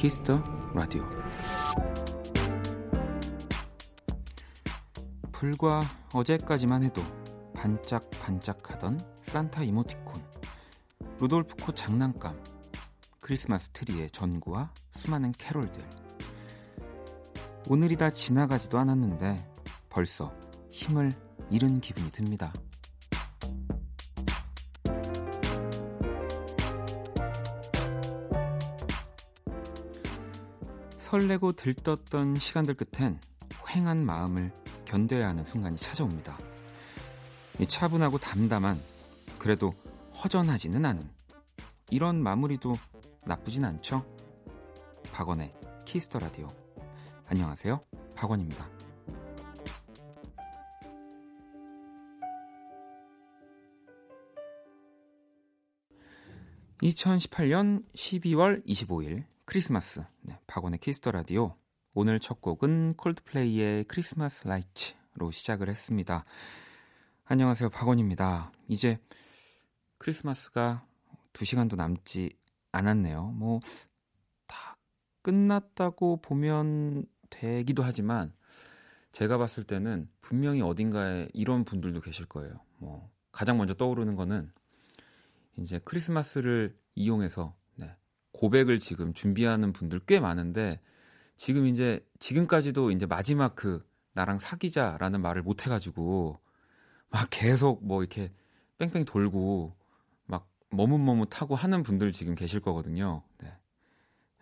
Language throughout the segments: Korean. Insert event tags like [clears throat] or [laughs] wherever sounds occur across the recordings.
Kiss the Radio. 불과 어제까지만 해도 반짝반짝하던 산타 이모티콘, 루돌프 코 장난감, 크리스마스 트리의 전구와 수많은 캐롤들. 오늘이 다 지나가지도 않았는데 벌써 힘을 잃은 기분이 듭니다. 설레고 들떴던 시간들 끝엔 휑한 마음을 견뎌야 하는 순간이 찾아옵니다. 이 차분하고 담담한 그래도 허전하지는 않은 이런 마무리도 나쁘진 않죠? 박원의 Kiss the Radio. 안녕하세요. 박원입니다. 2018년 12월 25일 크리스마스 네, 박원의 Kiss the Radio 오늘 첫 곡은 Coldplay의 Christmas Lights로 시작을 했습니다. 안녕하세요 박원입니다. 이제 크리스마스가 2시간도 남지 않았네요. 뭐 다 끝났다고 보면 되기도 하지만 제가 봤을 때는 분명히 어딘가에 이런 분들도 계실 거예요. 뭐 가장 먼저 떠오르는 거는 이제 크리스마스를 이용해서 고백을 지금 준비하는 분들 꽤 많은데 지금 이제 지금까지도 이제 마지막 그 나랑 사귀자라는 말을 못 해가지고 막 계속 뭐 이렇게 뺑뺑 돌고 막 머뭇머뭇하고 하는 분들 지금 계실 거거든요. 네.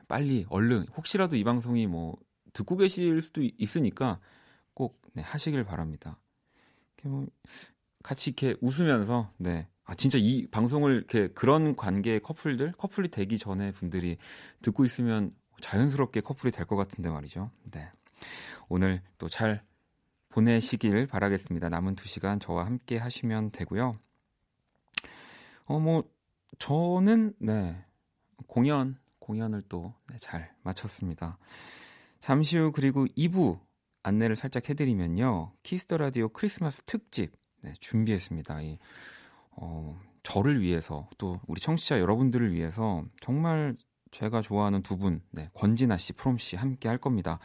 빨리 얼른 혹시라도 이 방송이 뭐 듣고 계실 수도 있으니까 꼭 네, 하시길 바랍니다. 뭐 같이 이렇게 웃으면서 네 아, 진짜 이 방송을 이렇게 그런 관계의 커플들, 커플이 되기 전에 분들이 듣고 있으면 자연스럽게 커플이 될 것 같은데 말이죠. 네. 오늘 또 잘 보내시길 바라겠습니다. 남은 두 시간 저와 함께 하시면 되고요. 어, 뭐, 저는, 네, 공연, 공연을 또잘 네, 마쳤습니다. 잠시 후 그리고 2부 안내를 살짝 해드리면요. Kiss the Radio 크리스마스 특집, 네, 준비했습니다. 이 어, 저를 위해서 또 우리 청취자 여러분들을 위해서 정말 제가 좋아하는 두 분, 네, 권진아 씨, 프롬 씨 함께 할 겁니다.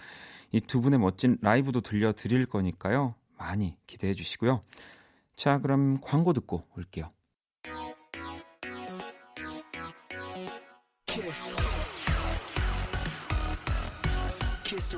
이 두 분의 멋진 라이브도 들려 드릴 거니까요. 많이 기대해 주시고요. 자, 그럼 광고 듣고 올게요. 키스. 키스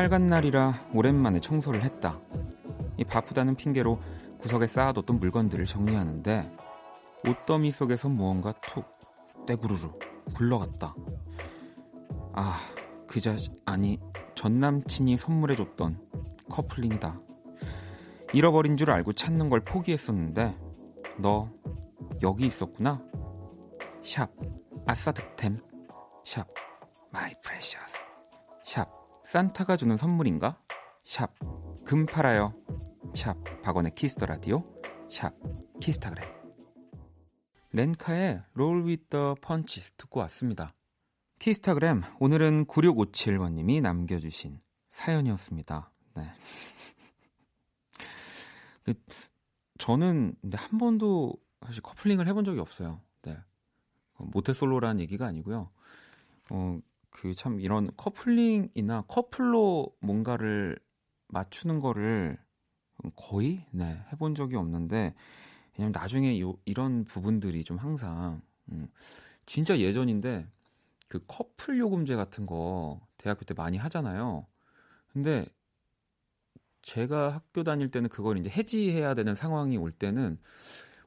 빨간 날이라 오랜만에 청소를 했다. 이 바쁘다는 핑계로 구석에 쌓아뒀던 물건들을 정리하는데 옷더미 속에서 무언가 툭 떼구르르 굴러갔다. 아, 그자 아니 전 남친이 선물해줬던 커플링이다. 잃어버린 줄 알고 찾는 걸 포기했었는데 너 여기 있었구나. 샵 아싸 득템 샵 마이 프레셔스 샵 산타가 주는 선물인가? 샵 금 팔아요 샵 박원의 Kiss the Radio 샵 키스타그램 Lenka의 Roll with the Punches 듣고 왔습니다. 키스타그램 오늘은 9657번님이 남겨주신 사연이었습니다. 네. [laughs] 그, 저는 근데 한 번도 사실 커플링을 해본 적이 없어요. 네. 모태솔로라는 얘기가 아니고요. 어, 그 참 이런 커플링이나 커플로 뭔가를 맞추는 거를 거의 네, 해본 적이 없는데 왜냐면 나중에 요, 이런 부분들이 좀 항상 음, 진짜 예전인데 그 커플 요금제 같은 거 대학교 때 많이 하잖아요. 근데 제가 학교 다닐 때는 그걸 이제 해지해야 되는 상황이 올 때는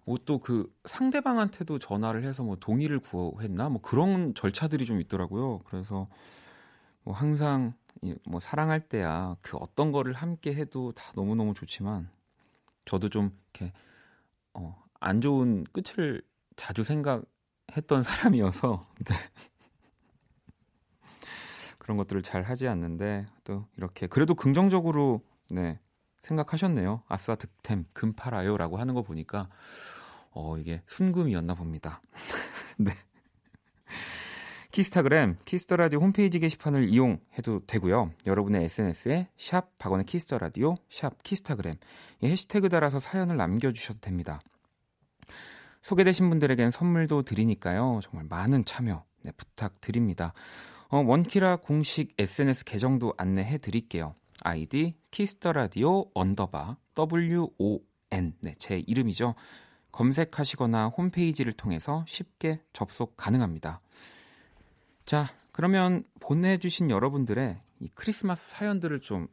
뭐 또 그 상대방한테도 전화를 해서 뭐 동의를 구했나 뭐 그런 절차들이 좀 있더라고요. 그래서 뭐 항상 뭐 사랑할 때야 그 어떤 거를 함께 해도 다 너무 너무 좋지만 저도 좀 이렇게 어, 안 좋은 끝을 자주 생각했던 [laughs] 사람이어서 네. 그런 것들을 잘 하지 않는데 또 이렇게 그래도 긍정적으로 네 생각하셨네요. 아싸 득템 금 팔아요라고 하는 거 보니까 어 이게 순금이었나 봅니다. [laughs] 네. 키스타그램 Kiss the Radio 홈페이지 게시판을 이용해도 되고요. 여러분의 SNS에 샵 박원의 Kiss the Radio 샵 키스타그램 이 해시태그 달아서 사연을 남겨주셔도 됩니다. 소개되신 분들에겐 선물도 드리니까요. 정말 많은 참여 네, 부탁드립니다. 어, 원키라 공식 SNS 계정도 안내해 드릴게요. 아이디 Kiss the Radio underbar WON 네, 제 이름이죠. 검색하시거나 홈페이지를 통해서 쉽게 접속 가능합니다. 자, 그러면 보내주신 여러분들의 이 크리스마스 사연들을 좀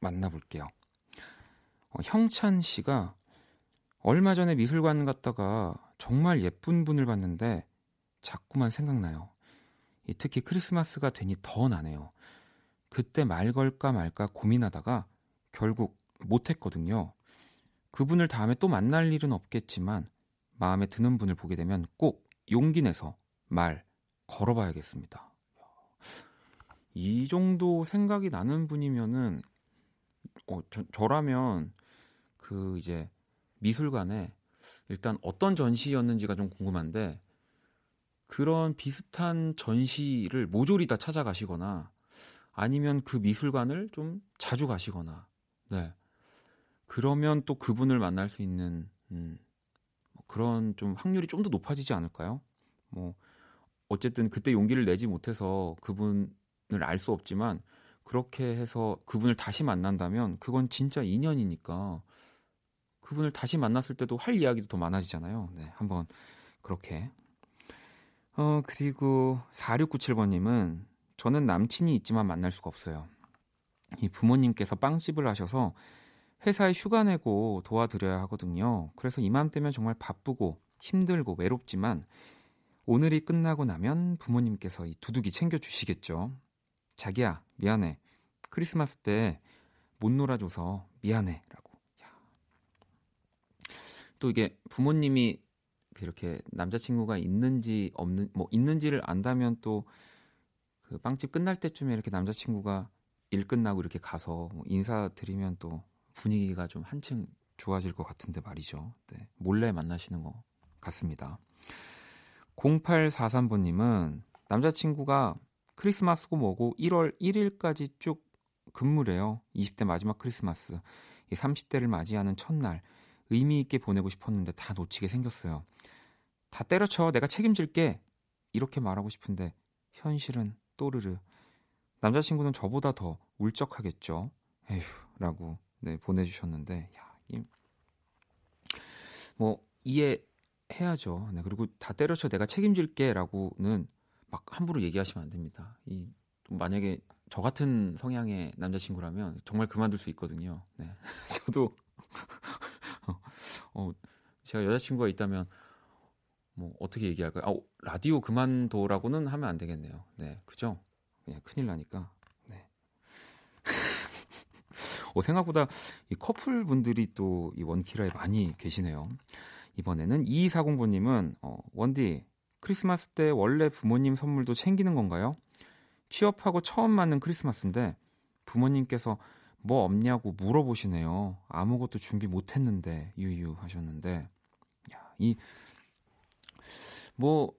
만나볼게요. 어, 형찬 씨가 얼마 전에 미술관 갔다가 정말 예쁜 분을 봤는데 자꾸만 생각나요. 특히 크리스마스가 되니 더 나네요. 그때 말 걸까 말까 고민하다가 결국 못했거든요. 그분을 다음에 또 만날 일은 없겠지만 마음에 드는 분을 보게 되면 꼭 용기 내서 말 걸어봐야겠습니다. 이 정도 생각이 나는 분이면은 어, 저, 라면그 이제 미술관에 일단 어떤 전시였는지가 좀 궁금한데 그런 비슷한 전시를 모조리 다 찾아가시거나 아니면 그 미술관을 좀 자주 가시거나 네 그러면 또 그분을 만날 수 있는 음, 뭐 그런 좀 확률이 좀 더 높아지지 않을까요? 뭐 어쨌든 그때 용기를 내지 못해서 그분을 알 수 없지만 그렇게 해서 그분을 다시 만난다면 그건 진짜 인연이니까 그분을 다시 만났을 때도 할 이야기도 더 많아지잖아요. 네, 한번 그렇게. 어, 그리고 4697번님은 저는 남친이 있지만 만날 수가 없어요. 이 부모님께서 빵집을 하셔서 회사에 휴가 내고 도와드려야 하거든요. 그래서 이맘때면 정말 바쁘고 힘들고 외롭지만 오늘이 끝나고 나면 부모님께서 이 두둑이 챙겨주시겠죠. 자기야, 미안해. 크리스마스 때 못 놀아줘서 미안해. 라고. 또 이게 부모님이 이렇게 남자친구가 있는지 없는, 뭐 있는지를 안다면 또 그 빵집 끝날 때쯤에 이렇게 남자친구가 일 끝나고 이렇게 가서 뭐 인사드리면 또 분위기가 좀 한층 좋아질 것 같은데 말이죠. 네. 몰래 만나시는 것 같습니다. 0843번님은 남자친구가 크리스마스고 뭐고 1월 1일까지 쭉 근무래요. 20대 마지막 크리스마스. 30대를 맞이하는 첫날. 의미 있게 보내고 싶었는데 다 놓치게 생겼어요. 다 때려쳐. 내가 책임질게. 이렇게 말하고 싶은데 현실은 또르르. 남자친구는 저보다 더 울적하겠죠. 에휴, 라고 네, 보내주셨는데, 야, 이, 뭐, 이해 해야죠. 네, 그리고 다 때려쳐 내가 책임질게 라고는 막 함부로 얘기하시면 안 됩니다. 이 만약에 저 같은 성향의 남자친구라면 정말 그만둘 수 있거든요. 네. [laughs] 저도 어, 제가 여자친구가 있다면 뭐 어떻게 얘기할까요? 아, 라디오 그만둬라고는 하면 안 되겠네요. 네, 그죠? 그냥 큰일 나니까. 네. 어, 생각보다 이 커플 분들이 또 이 원키라에 많이 계시네요. 이번에는 2240번님은 어, 원디 크리스마스 때 원래 부모님 선물도 챙기는 건가요? 취업하고 처음 맞는 크리스마스인데 부모님께서 뭐 없냐고 물어보시네요. 아무것도 준비 못했는데 유유 하셨는데 이뭐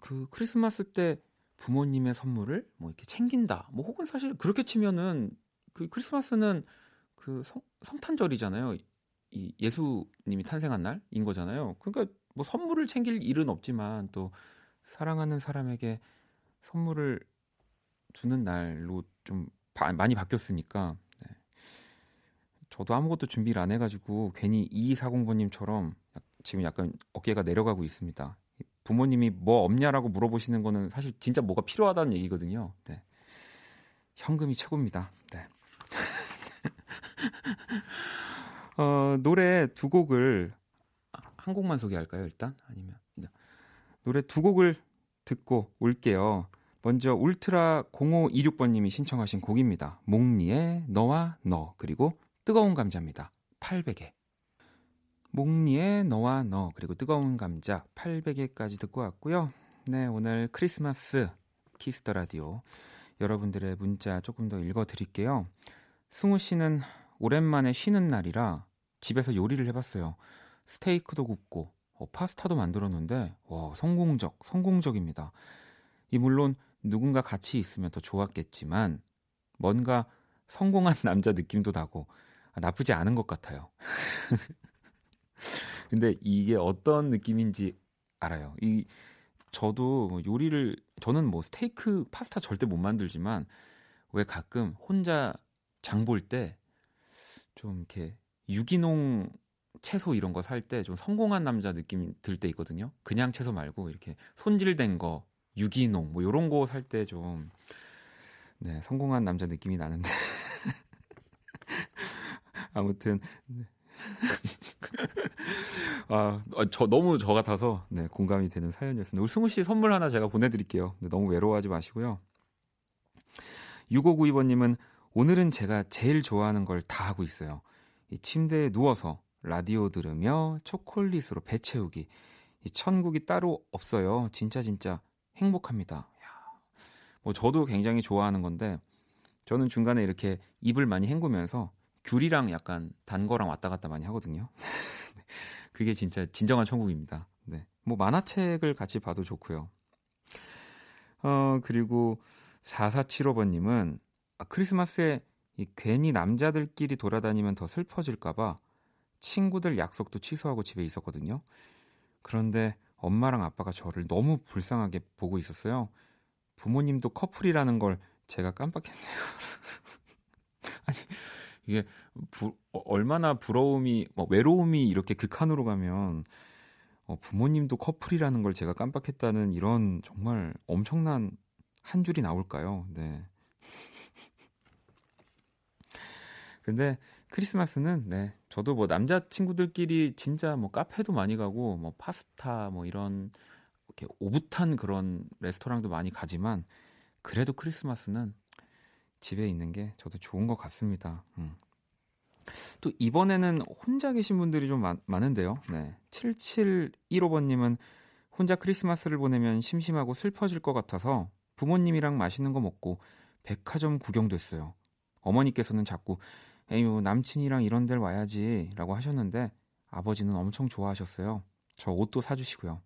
그 크리스마스 때 부모님의 선물을 뭐 이렇게 챙긴다. 뭐 혹은 사실 그렇게 치면은 그 크리스마스는 그 성, 성탄절이잖아요. 이 예수님이 탄생한 날인 거잖아요. 그러니까 뭐 선물을 챙길 일은 없지만 또 사랑하는 사람에게 선물을 주는 날로 좀 바, 많이 바뀌었으니까 네. 저도 아무것도 준비를 안 해가지고 괜히 2240번님처럼 지금 약간 어깨가 내려가고 있습니다. 부모님이 뭐 없냐라고 물어보시는 거는 사실 진짜 뭐가 필요하다는 얘기거든요. 네. 현금이 최고입니다. 네. [laughs] 어, 노래 두 곡을 한 곡만 소개할까요, 일단? 아니면 네. 노래 두 곡을 듣고 올게요. 먼저 울트라 0526번 님이 신청하신 곡입니다. 몽니의 너와 너 그리고 뜨거운 감자입니다. 800에 몽니의 너와 너 그리고 뜨거운 감자 800개까지 듣고 왔고요. 네, 오늘 크리스마스 Kiss the Radio 여러분들의 문자 조금 더 읽어 드릴게요. 승우 씨는 오랜만에 쉬는 날이라 집에서 요리를 해봤어요. 스테이크도 굽고 어, 파스타도 만들었는데 와 성공적 성공적입니다. 이 물론 누군가 같이 있으면 더 좋았겠지만 뭔가 성공한 [laughs] 남자 느낌도 나고 아, 나쁘지 않은 것 같아요. [laughs] 근데 이게 어떤 느낌인지 알아요. 이 저도 뭐 요리를 저는 뭐 스테이크 파스타 절대 못 만들지만 왜 가끔 혼자 장 볼 때 좀 이렇게 유기농 채소 이런 거 살 때 좀 성공한 남자 느낌 들 때 있거든요. 그냥 채소 말고 이렇게 손질된 거 유기농 뭐 요런 거 살 때 좀 네, 성공한 남자 느낌이 나는데 [laughs] 아무튼 네. [laughs] 아, 어, 저 너무 저 같아서 네, 공감이 되는 사연이었습니다. 우리 승우 씨 선물 하나 제가 보내 드릴게요. 네, 너무 외로워하지 마시고요. 6592번 님은 오늘은 제가 제일 좋아하는 걸 다 하고 있어요. 이 침대에 누워서 라디오 들으며 초콜릿으로 배 채우기. 이 천국이 따로 없어요. 진짜 진짜 행복합니다. 야, 뭐 저도 굉장히 좋아하는 건데 저는 중간에 이렇게 입을 많이 헹구면서 귤이랑 약간 단 거랑 왔다 갔다 많이 하거든요. [laughs] 그게 진짜 진정한 천국입니다. 네. 뭐 만화책을 같이 봐도 좋고요. 어, 그리고 4475번님은 아, 크리스마스에 이 괜히 남자들끼리 돌아다니면 더 슬퍼질까봐 친구들 약속도 취소하고 집에 있었거든요. 그런데 엄마랑 아빠가 저를 너무 불쌍하게 보고 있었어요. 부모님도 커플이라는 걸 제가 깜빡했네요. [laughs] 아니, 이게 부, 어, 얼마나 부러움이 뭐 외로움이 이렇게 극한으로 가면 어, 부모님도 커플이라는 걸 제가 깜빡했다는 이런 정말 엄청난 한 줄이 나올까요? 네. 근데 크리스마스는 네 저도 뭐 남자 친구들끼리 진짜 뭐 카페도 많이 가고 뭐 파스타 뭐 이런 이렇게 오붓한 그런 레스토랑도 많이 가지만 그래도 크리스마스는 집에 있는 게 저도 좋은 것 같습니다. 음. 또 이번에는 혼자 계신 분들이 좀 많, 많은데요. 네. 7715번님은 혼자 크리스마스를 보내면 심심하고 슬퍼질 것 같아서 부모님이랑 맛있는 거 먹고 백화점 구경도 했어요. 어머니께서는 자꾸 에휴 남친이랑 이런 데를 와야지 라고 하셨는데 아버지는 엄청 좋아하셨어요. 저 옷도 사주시고요.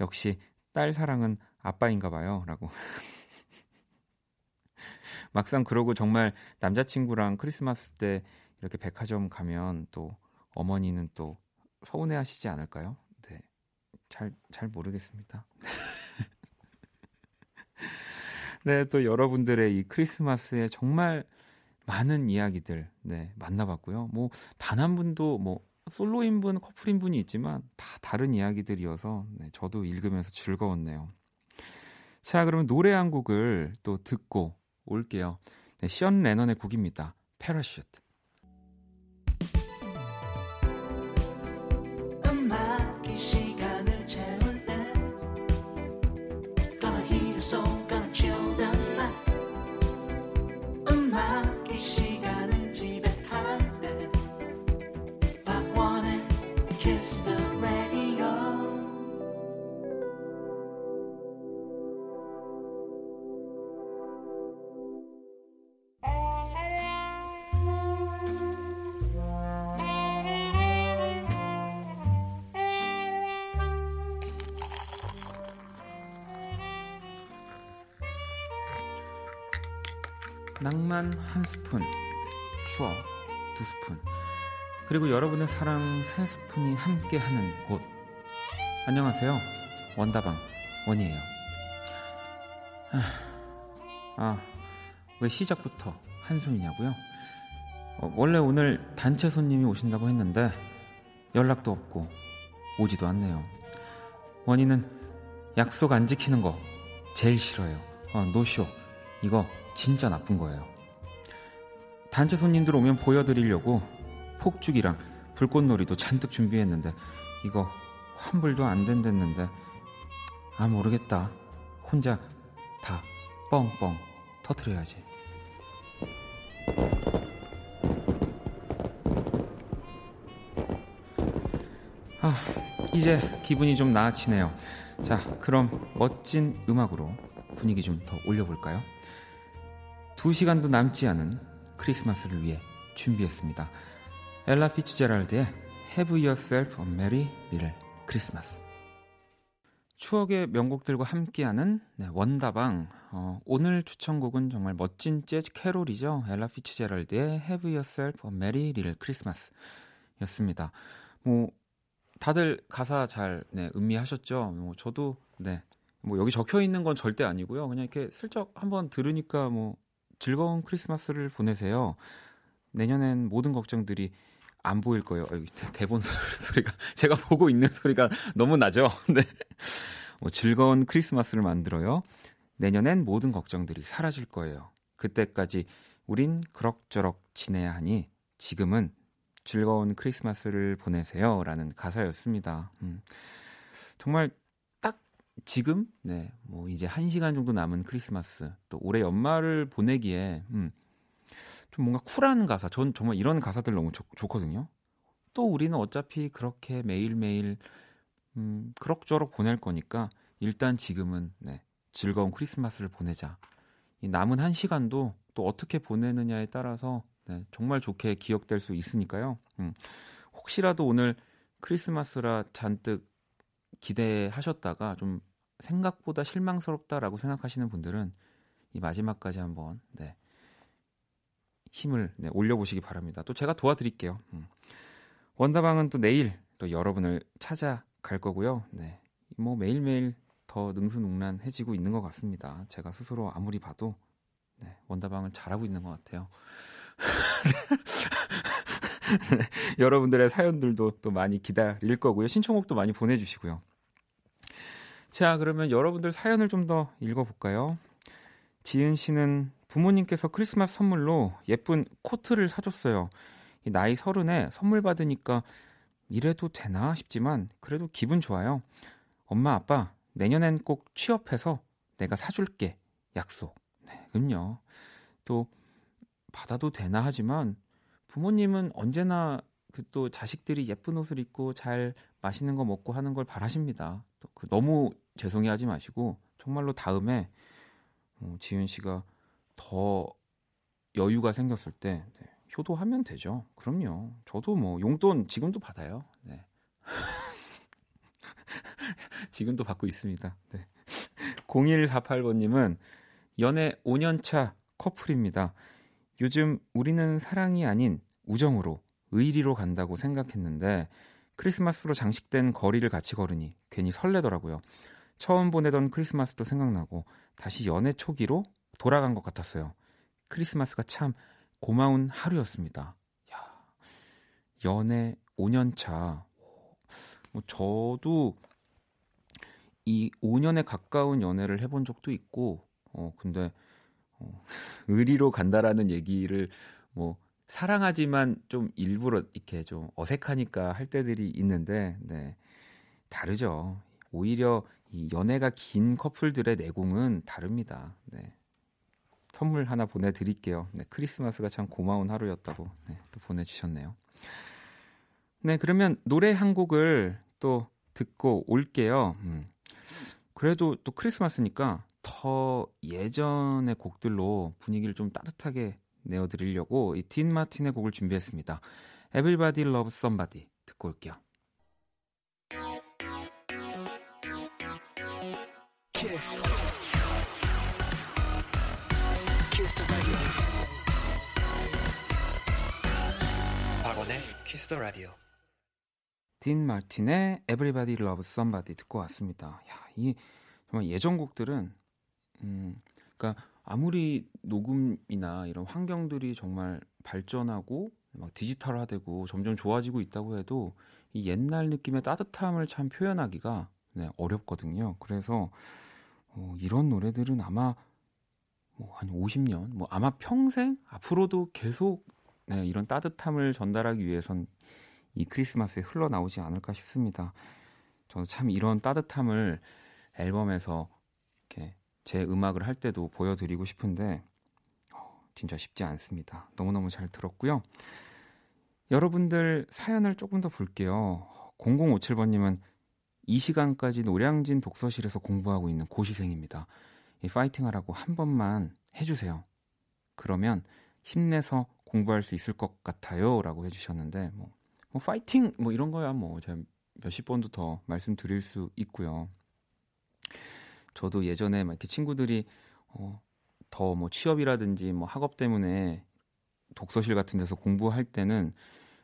역시 딸 사랑은 아빠인가 봐요. 라고 [laughs] 막상 그러고 정말 남자친구랑 크리스마스 때 이렇게 백화점 가면 또 어머니는 또 서운해 하시지 않을까요? 네. 잘, 잘 모르겠습니다. [laughs] 네, 또 여러분들의 이 크리스마스에 정말 많은 이야기들, 네, 만나봤고요. 뭐, 단 한 분도 뭐, 솔로인 분, 커플인 분이 있지만 다 다른 이야기들이어서 네, 저도 읽으면서 즐거웠네요. 자, 그러면 노래 한 곡을 또 듣고 올게요. 네, 시언 레넌의 곡입니다. 패러슈트. 한 스푼, 추억 두 스푼, 그리고 여러분의 사랑 세 스푼이 함께하는 곳. 안녕하세요. 원다방 원이에요. 아, 왜 시작부터 한숨이냐고요? 어, 원래 오늘 단체 손님이 오신다고 했는데 연락도 없고 오지도 않네요. 원인은 약속 안 지키는 거 제일 싫어요. 어, 노쇼. 이거 진짜 나쁜 거예요. 단체 손님들 오면 보여드리려고 폭죽이랑 불꽃놀이도 잔뜩 준비했는데 이거 환불도 안 된댔는데 아 모르겠다. 혼자 다 뻥뻥 터트려야지. 아, 이제 기분이 좀 나아지네요. 자, 그럼 멋진 음악으로 분위기 좀 더 올려볼까요? 두 시간도 남지 않은 크리스마스를 위해 준비했습니다. 엘라 피츠제랄드의 Have Yourself a Merry Little Christmas. 추억의 명곡들과 함께하는 네, 원다방. 어, 오늘 추천곡은 정말 멋진 재즈 캐롤이죠. 엘라 피츠제랄드의 Have Yourself a Merry Little Christmas 였습니다. 뭐 다들 가사 잘 네, 음미하셨죠? 뭐 저도 네. 뭐 여기 적혀 있는 건 절대 아니고요. 그냥 이렇게 슬쩍 한번 들으니까 뭐 즐거운 크리스마스를 보내세요. 내년엔 모든 걱정들이 안 보일 거예요. 대본 [laughs] 소리가 제가 보고 있는 소리가 너무 나죠. [laughs] 네. 뭐 즐거운 크리스마스를 만들어요. 내년엔 모든 걱정들이 사라질 거예요. 그때까지 우린 그럭저럭 지내야 하니 지금은 즐거운 크리스마스를 보내세요라는 가사였습니다. 음. 정말 딱 지금 네, 뭐 이제 한 시간 정도 남은 크리스마스 또 올해 연말을 보내기에 음, 좀 뭔가 쿨한 가사. 전 정말 이런 가사들 너무 좋, 좋거든요. 또 우리는 어차피 그렇게 매일매일 음, 그럭저럭 보낼 거니까 일단 지금은 네, 즐거운 크리스마스를 보내자. 이 남은 한 시간도 또 어떻게 보내느냐에 따라서 네, 정말 좋게 기억될 수 있으니까요. 음, 혹시라도 오늘 크리스마스라 잔뜩 기대하셨다가 좀 생각보다 실망스럽다라고 생각하시는 분들은 이 마지막까지 한번 네, 힘을 네, 올려보시기 바랍니다. 또 제가 도와드릴게요. 음. 원다방은 또 내일 또 여러분을 찾아갈 거고요. 네, 뭐 매일매일 더 능수능란해지고 있는 것 같습니다. 제가 스스로 아무리 봐도 네, 원다방은 잘하고 있는 것 같아요. [laughs] 네, 여러분들의 사연들도 또 많이 기다릴 거고요. 신청곡도 많이 보내주시고요. 자, 그러면 여러분들 사연을 좀 더 읽어볼까요? 지은 씨는 부모님께서 크리스마스 선물로 예쁜 코트를 사줬어요. 나이 서른에 선물 받으니까 이래도 되나 싶지만 그래도 기분 좋아요. 엄마, 아빠, 내년엔 꼭 취업해서 내가 사줄게. 약속. 네, 그럼요. 또 받아도 되나 하지만 부모님은 언제나 그 또 자식들이 예쁜 옷을 입고 잘 맛있는 거 먹고 하는 걸 바라십니다. 또그 너무 죄송해하지 마시고 정말로 다음에 어, 지윤 씨가 더 여유가 생겼을 때 네, 효도하면 되죠. 그럼요. 저도 뭐 용돈 지금도 받아요. 네. [laughs] 지금도 받고 있습니다. 네. 0148번님은 연애 5년차 커플입니다. 요즘 우리는 사랑이 아닌 우정으로 의리로 간다고 생각했는데 크리스마스로 장식된 거리를 같이 걸으니 괜히 설레더라고요. 처음 보내던 크리스마스도 생각나고 다시 연애 초기로 돌아간 것 같았어요. 크리스마스가 참 고마운 하루였습니다. 야, 연애 5년 차. 뭐 저도 이 5년에 가까운 연애를 해본 적도 있고, 어, 근데, 어, [laughs] 의리로 간다라는 얘기를 뭐, 사랑하지만 좀 일부러 이렇게 좀 어색하니까 할 때들이 있는데, 네. 다르죠. 오히려 이 연애가 긴 커플들의 내공은 다릅니다. 네. 선물 하나 보내드릴게요. 네, 크리스마스가 참 고마운 하루였다고 네, 또 보내주셨네요. 네, 그러면 노래 한 곡을 또 듣고 올게요. 음. 그래도 또 크리스마스니까 더 예전의 곡들로 분위기를 좀 따뜻하게 내어드리려고 이딘 마틴의 곡을 준비했습니다. Everybody Loves Somebody 듣고 올게요. 박원의 더 라디오. 딘 마틴의 Everybody Loves Somebody 듣고 왔습니다. 야, 이 정말 예전 곡들은 음, 그러니까 아무리 녹음이나 이런 환경들이 정말 발전하고 막 디지털화되고 점점 좋아지고 있다고 해도 이 옛날 느낌의 따뜻함을 참 표현하기가 네, 어렵거든요. 그래서 어, 이런 노래들은 아마 뭐 한 50년, 뭐 아마 평생 앞으로도 계속 네, 이런 따뜻함을 전달하기 위해선 이 크리스마스에 흘러나오지 않을까 싶습니다. 저는 참 이런 따뜻함을 앨범에서 이렇게 제 음악을 할 때도 보여드리고 싶은데 어, 진짜 쉽지 않습니다. 너무너무 잘 들었고요. 여러분들 사연을 조금 더 볼게요. 0057번님은 이 시간까지 노량진 독서실에서 공부하고 있는 고시생입니다. 이 파이팅하라고 한 번만 해주세요. 그러면 힘내서 공부할 수 있을 것 같아요라고 해주셨는데 뭐, 뭐 파이팅 뭐 이런 거야 뭐 제가 몇십 번도 더 말씀드릴 수 있고요. 저도 예전에 막 이렇게 친구들이 어, 더 뭐 취업이라든지 뭐 학업 때문에 독서실 같은 데서 공부할 때는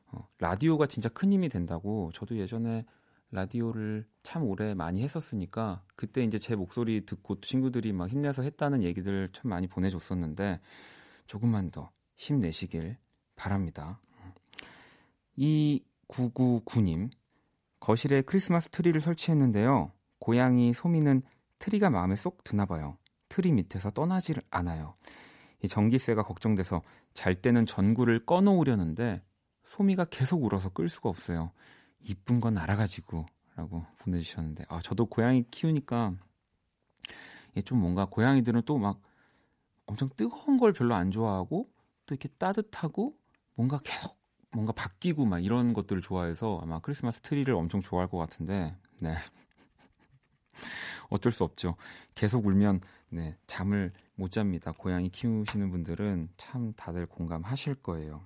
어, 라디오가 진짜 큰 힘이 된다고 저도 예전에 라디오를 참 오래 많이 했었으니까 그때 이제 제 목소리 듣고 친구들이 막 힘내서 했다는 얘기들 참 많이 보내줬었는데 조금만 더 힘내시길 바랍니다. 이 999님 거실에 크리스마스 트리를 설치했는데요. 고양이 소미는 트리가 마음에 쏙 드나 봐요. 트리 밑에서 떠나질 않아요. 이 전기세가 걱정돼서 잘 때는 전구를 꺼놓으려는데 소미가 계속 울어서 끌 수가 없어요. 이쁜 건 알아가지고 라고 보내주셨는데 아 저도 고양이 키우니까 이게 좀 뭔가 고양이들은 또 막 엄청 뜨거운 걸 별로 안 좋아하고 또 이렇게 따뜻하고 뭔가 계속 뭔가 바뀌고 막 이런 것들을 좋아해서 아마 크리스마스 트리를 엄청 좋아할 것 같은데 네. [laughs] 어쩔 수 없죠. 계속 울면 네 잠을 못 잡니다. 고양이 키우시는 분들은 참 다들 공감하실 거예요.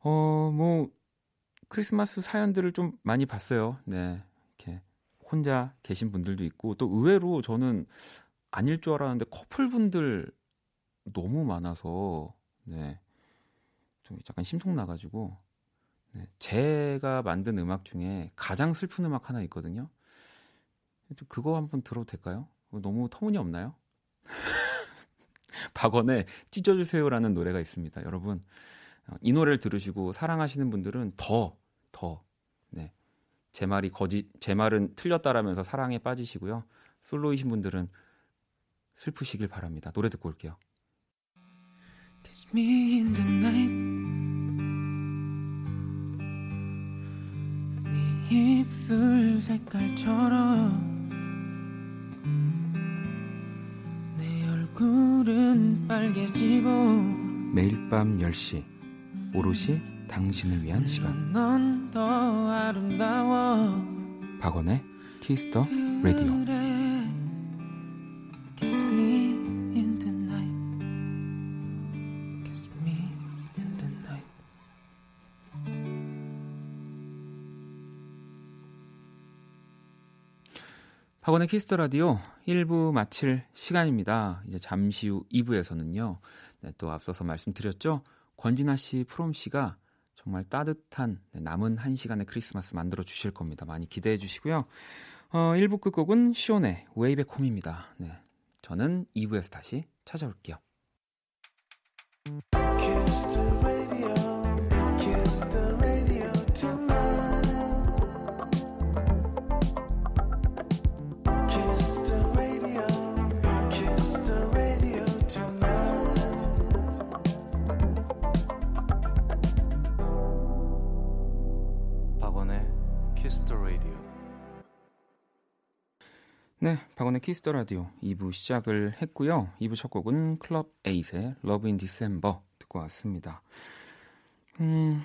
어뭐 크리스마스 사연들을 좀 많이 봤어요. 네. 이렇게 혼자 계신 분들도 있고 또 의외로 저는 아닐 줄 알았는데 커플분들 너무 많아서 네. 좀 약간 심통 나가지고 네. 제가 만든 음악 중에 가장 슬픈 음악 하나 있거든요. 그거 한번 들어도 될까요? 너무 터무니없나요? [laughs] 박원의 찢어주세요라는 노래가 있습니다. 여러분 어, 이 노래를 들으시고 사랑하시는 분들은 더, 더, 네. 제 말이 거짓, 제 말은 틀렸다라면서 사랑에 빠지시고요. 솔로이신 분들은 슬프시길 바랍니다. 노래 듣고 올게요. Kiss me in the night. 네 입술 색깔처럼 내 얼굴은 빨개지고 매일 밤 10시 오롯이 당신을 위한 시간 박원의 키스터 라디오 박원의 Kiss the Radio 1부 마칠 시간입니다. 이제 잠시 후 2부에서는요. 네, 또 앞서서 말씀드렸죠. 권진아 씨, 프롬 씨가 정말 따뜻한 네, 남은 한 시간의 크리스마스 만들어 주실 겁니다. 많이 기대해 주시고요. 어, 1부 끝곡은 숀의 Way Back Home입니다. 네. 저는 2부에서 다시 찾아올게요. 네, 박원의 Kiss the Radio 2부 시작을 했고요. 2부 첫 곡은 Club 8의 Love in December 듣고 왔습니다. 음,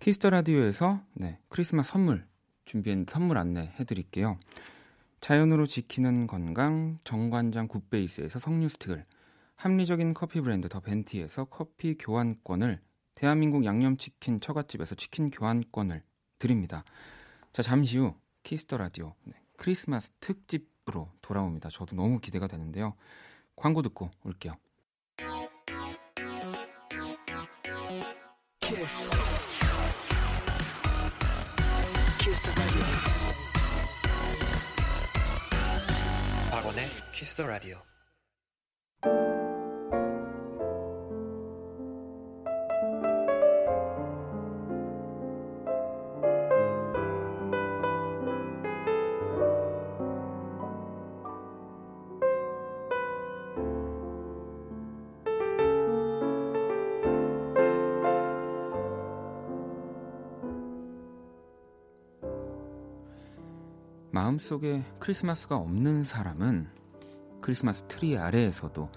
Kiss the Radio에서 네, 크리스마스 선물 준비한 선물 안내 해드릴게요. 자연으로 지키는 건강 정관장 굿베이스에서 석류 스틱을 합리적인 커피 브랜드 더 벤티에서 커피 교환권을 대한민국 양념치킨 처갓집에서 치킨 교환권을 드립니다. 자 잠시 후 Kiss the Radio 네, 크리스마스 특집으로 돌아옵니다. 저도 너무 기대가 되는데요. 광고 듣고 올게요. 키스. 키스 박원의 Kiss the Radio. 마음속에 크리스마스가 없는 사람은 크리스마스 트리 아래에서도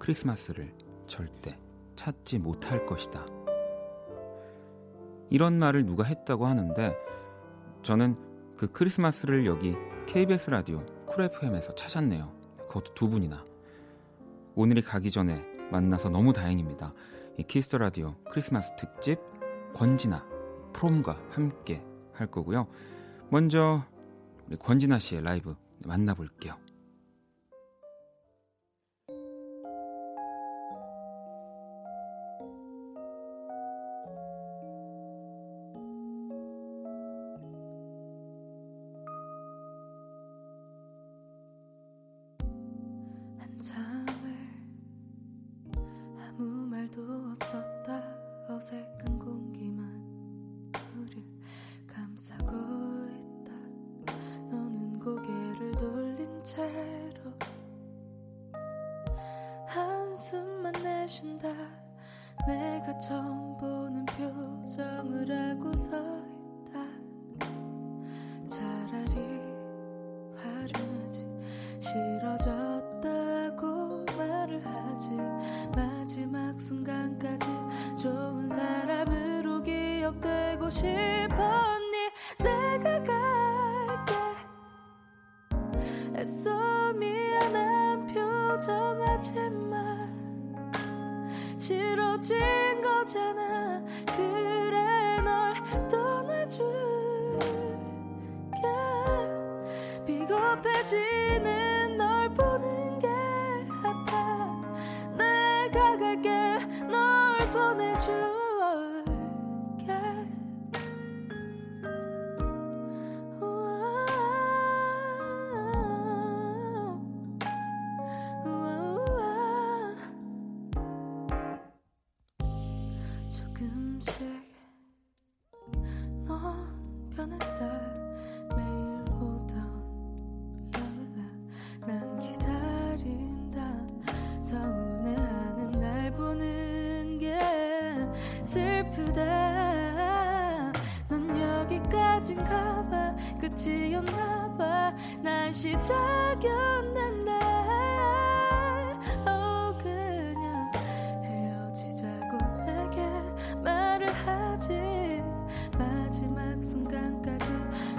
크리스마스를 절대 찾지 못할 것이다. 이런 말을 누가 했다고 하는데 저는 그 크리스마스를 여기 KBS 라디오 Cool FM에서 찾았네요. 그것도 두 분이나. 오늘이 가기 전에 만나서 너무 다행입니다. 이 Kiss the Radio 크리스마스 특집 권진아 프롬과 함께 할 거고요. 먼저 권진아 씨의 라이브 만나볼게요. 내준다. 내가 처음 보는 표정을 하고서 지는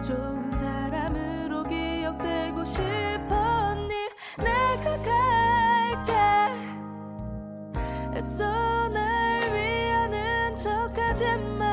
좋은 사람으로 기억되고 싶었니? 내가 갈게. 애써 날 위하는 척하지 마.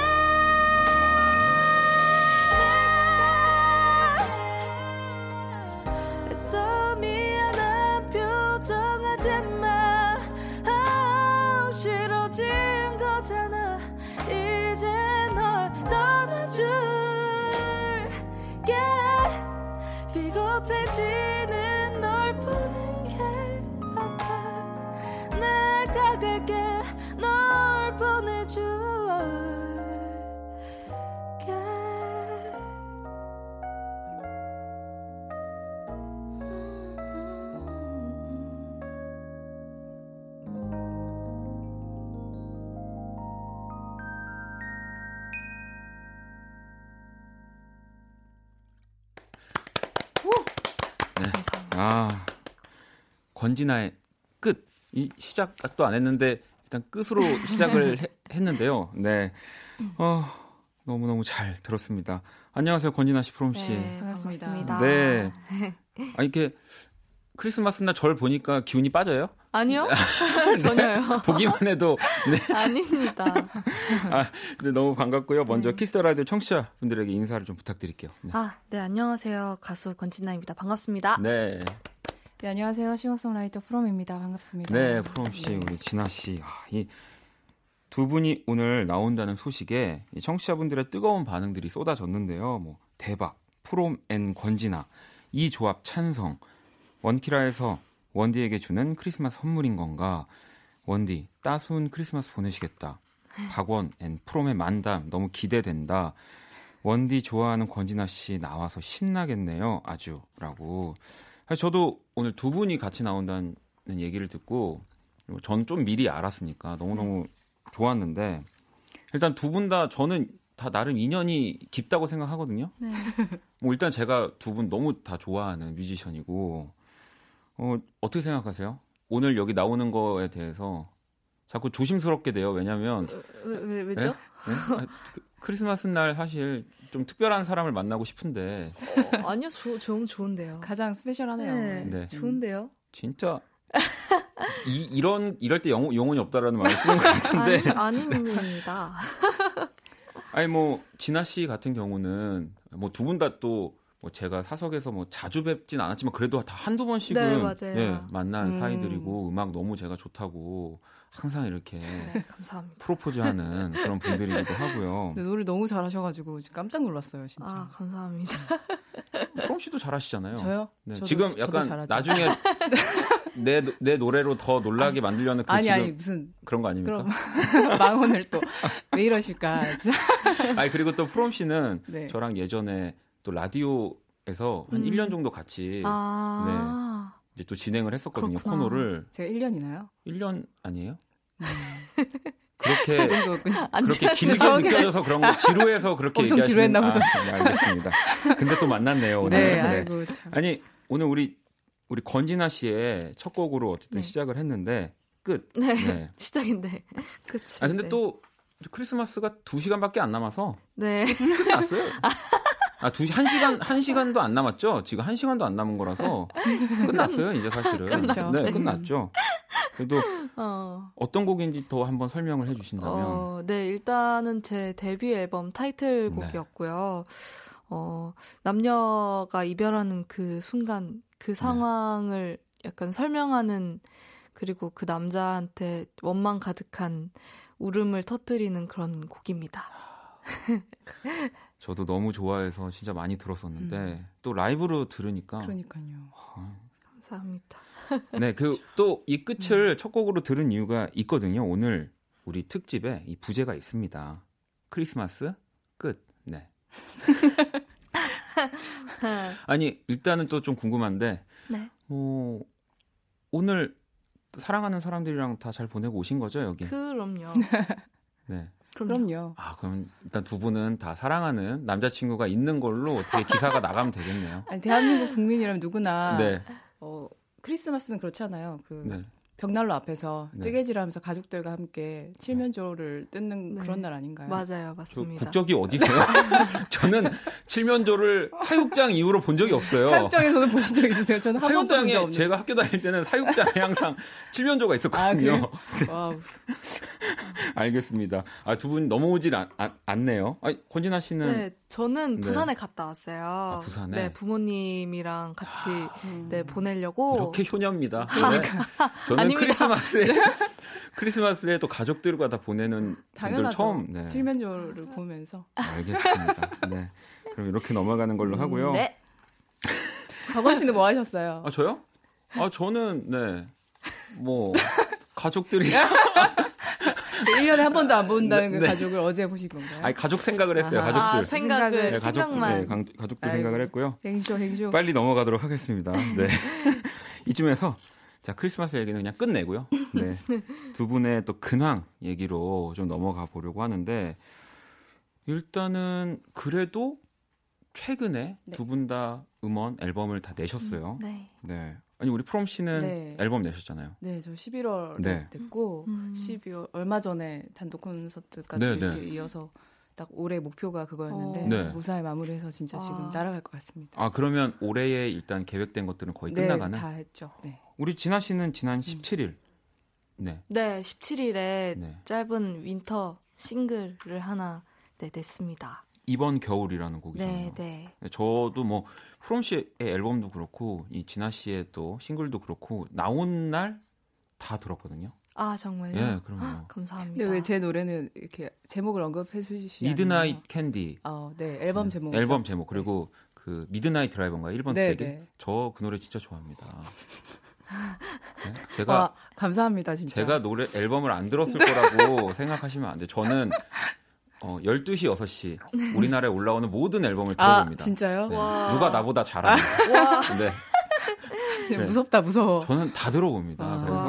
see 끝. 이 시작도 안 했는데 일단 끝으로 시작을 [laughs] 해, 했는데요. 네. 어, 너무너무 잘 들었습니다. 안녕하세요. 권진아 씨, 프롬 씨. 네, 반갑습니다. 네. [laughs] 아, 이렇게 크리스마스 날 절 보니까 기운이 빠져요? 아니요. [laughs] 전혀요. 보기만 해도 네. 아닙니다. 아, 네, 너무 반갑고요. 먼저 네. Kiss the Radio 청취자분들에게 인사를 좀 부탁드릴게요. 네. 아, 네, 안녕하세요. 가수 권진아입니다. 반갑습니다. 네. 네, 안녕하세요. 싱어송라이터 프롬입니다. 반갑습니다. 네, 프롬 씨, 우리 진아 씨. 아, 이두 분이 오늘 나온다는 소식에 청취자분들의 뜨거운 반응들이 쏟아졌는데요. 뭐 대박, 프롬 and 권진아, 이 조합 찬성, 원키라에서 원디에게 주는 크리스마스 선물인 건가? 원디 따스운 크리스마스 보내시겠다. 박원 and 프롬의 만담 너무 기대된다. 원디 좋아하는 권진아 씨 나와서 신나겠네요. 아주라고. 저도 오늘 두 분이 같이 나온다는 얘기를 듣고 전 좀 미리 알았으니까 너무너무 좋았는데 일단 두 분 다 저는 다 나름 인연이 깊다고 생각하거든요. 네. 뭐 일단 제가 두 분 너무 다 좋아하는 뮤지션이고 어, 어떻게 생각하세요? 오늘 여기 나오는 거에 대해서 자꾸 조심스럽게 돼요. 왜냐면 왜, 왜, 왜죠? 네? 네? 그, 크리스마스 날 사실 좀 특별한 사람을 만나고 싶은데 어, 아니요, 저, 좀 좋은데요. 가장 스페셜하네요. 네, 네. 좋은데요. 진짜 이, 이런 이럴 때 영혼, 영혼이 없다라는 말을 쓰는 것 같은데 아니, 아닙니다. [laughs] 아니 뭐 진아 씨 같은 경우는 뭐 두 분 다 또 뭐 제가 사석에서 뭐 자주 뵙진 않았지만 그래도 다 한두 번씩은 네, 예, 만난 음. 사이들이고 음악 너무 제가 좋다고 항상 이렇게 네, 감사합니다. 프로포즈하는 그런 분들이기도 하고요. 네, 노래 너무 잘하셔가지고 깜짝 놀랐어요, 진짜. 아 감사합니다. [laughs] 프롬 씨도 잘하시잖아요. 저요? 네, 저도, 지금 약간 나중에 [laughs] 내, 내 노래로 더 놀라게 아니, 만들려는 그 아니 아니 무슨 그런 거 아닙니까? 그럼 [laughs] 망언을 또 왜 이러실까? 아니 그리고 또 프롬 씨는 네. 저랑 예전에 또 라디오에서 한 음. 1년 정도 같이 아~ 네. 이제 또 진행을 했었거든요 그렇구나. 코너를. 제가 1년이나요? 1년 아니에요? 음. 그렇게 그렇게 길게 느껴져서 그런 거 지루해서 그렇게 엄청 지루했나 보다. 아, 네, 알겠습니다. 근데 또 만났네요 오늘. 네, 네. 아이고, 아니 오늘 우리 우리 권진아 씨의 첫 곡으로 어쨌든 네. 시작을 했는데 끝. 네. 네. [laughs] 시작인데 끝. 아 근데 또 크리스마스가 2 시간밖에 안 남아서 네. 끝났어요. [laughs] 아, 두, 한 시간, 한 시간도 안 남았죠? 지금 한 시간도 안 남은 거라서 [laughs] 끝났어요, 이제 사실은. 끝났죠. 네, 끝났죠. 그래도 어. 떤 곡인지 더 한번 설명을 해 주신다면. 어, 네, 일단은 제 데뷔 앨범 타이틀곡이었고요. 네. 어, 남녀가 이별하는 그 순간, 그 네. 상황을 네. 약간 설명하는 그리고 그 남자한테 원망 가득한 울음을 터뜨리는 그런 곡입니다. [laughs] 저도 너무 좋아해서 진짜 많이 들었었는데 음. 또 라이브로 들으니까 그러니까요. 어. 감사합니다. [laughs] 네, 그 또 이 끝을 음. 첫 곡으로 들은 이유가 있거든요. 오늘 우리 특집에 이 부제가 있습니다. 크리스마스 끝. 네. [laughs] 아니 일단은 또 좀 궁금한데 네. 어, 오늘 사랑하는 사람들이랑 다 잘 보내고 오신 거죠 여기? 그럼요. 네. 그럼요. 아, 그럼 일단 두 분은 다 사랑하는 남자친구가 있는 걸로 어떻게 기사가 나가면 되겠네요. 아니, 대한민국 국민이라면 누구나 네. 어, 크리스마스는 그렇잖아요. 그 네. 벽난로 앞에서 네. 뜨개질하면서 가족들과 함께 칠면조를 뜯는 네. 그런 날 아닌가요? 맞아요, 맞습니다. 국적이 어디세요? [laughs] 저는 칠면조를 사육장 이후로 본 적이 없어요. 사육장에서는 보신 적 있으세요? 저는 없는데. 제가 학교 다닐 때는 사육장에 항상 칠면조가 있었거든요. 아, [laughs] 알겠습니다. 아, 두 분 넘어오질 않, 않, 네요 아, 권진아 씨는 네, 저는 네. 부산에 갔다 왔어요. 아, 부산에? 네, 부모님이랑 같이 아, 네, 보내려고. 이렇게 효녀입니다. 네. 저는 크리스마스에 [laughs] 크리스마스에 또 가족들과 다 보내는 분들 처음 네. 칠면조를 보면서. 알겠습니다. 네. 그럼 이렇게 넘어가는 걸로 하고요. 네. 박원 씨는 뭐 하셨어요? 아, 저요? 아, 저는 네. 뭐 [laughs] 가족들이 1년에 한 번도 안 본다는 네, 그 네. 가족을 어제 보신 건가요? 아니, 가족 생각을 했어요. 아, 가족들. 아, 생각을, 네, 가족, 생각만. 네, 가족들 아이고, 생각을 했고요. 행쇼, 행쇼. 빨리 넘어가도록 하겠습니다. 네. [laughs] 이쯤에서 자, 크리스마스 얘기는 그냥 끝내고요. [laughs] 네. 두 분의 또 근황 얘기로 좀 넘어가 보려고 하는데 일단은 그래도 최근에 네. 두분 다 음원 앨범을 다 내셨어요. 음, 네. 네. 아니 우리 프롬 씨는 네. 앨범 내셨잖아요. 네, 저 11월 네. 됐고 음. 12월 얼마 전에 단독 콘서트까지 네, 네. 이어서 딱 올해 목표가 그거였는데 어. 네. 무사히 마무리해서 진짜 아. 지금 날아갈 것 같습니다. 아 그러면 올해에 일단 계획된 것들은 거의 네, 끝나가는? 다 했죠. 네. 우리 진아 씨는 지난 17일. 음. 네. 네, 17일에 짧은 winter 싱글을 하나 네, 냈습니다. 이번 겨울이라는 곡이잖아요. 네, 네. 네. 저도 뭐 프롬 씨의 앨범도 그렇고 이 진아 씨의 또 싱글도 그렇고 나온 날 다 들었거든요. 아 정말요? 예, 그럼요. 감사합니다. 근데 왜 제 노래는 이렇게 제목을 언급해 주시지 Midnight Candy. 어, 네 앨범 네, 제목. 앨범 제목 그리고 네. 그 Midnight Driver인가 1번 네, 트랙이 네. 저그 노래 진짜 좋아합니다. [laughs] 네? 제가 아, 감사합니다 진짜. 제가 노래 앨범을 안 들었을 거라고 [laughs] 생각하시면 안 돼. 저는 어, 12시, 6시 우리나라에 올라오는 모든 앨범을 아, 들어봅니다. 아, 진짜요? 네. 누가 나보다 잘하는. 와. [laughs] 네. 네. 무섭다, 무서워. 저는 다 들어봅니다. 아, 그래서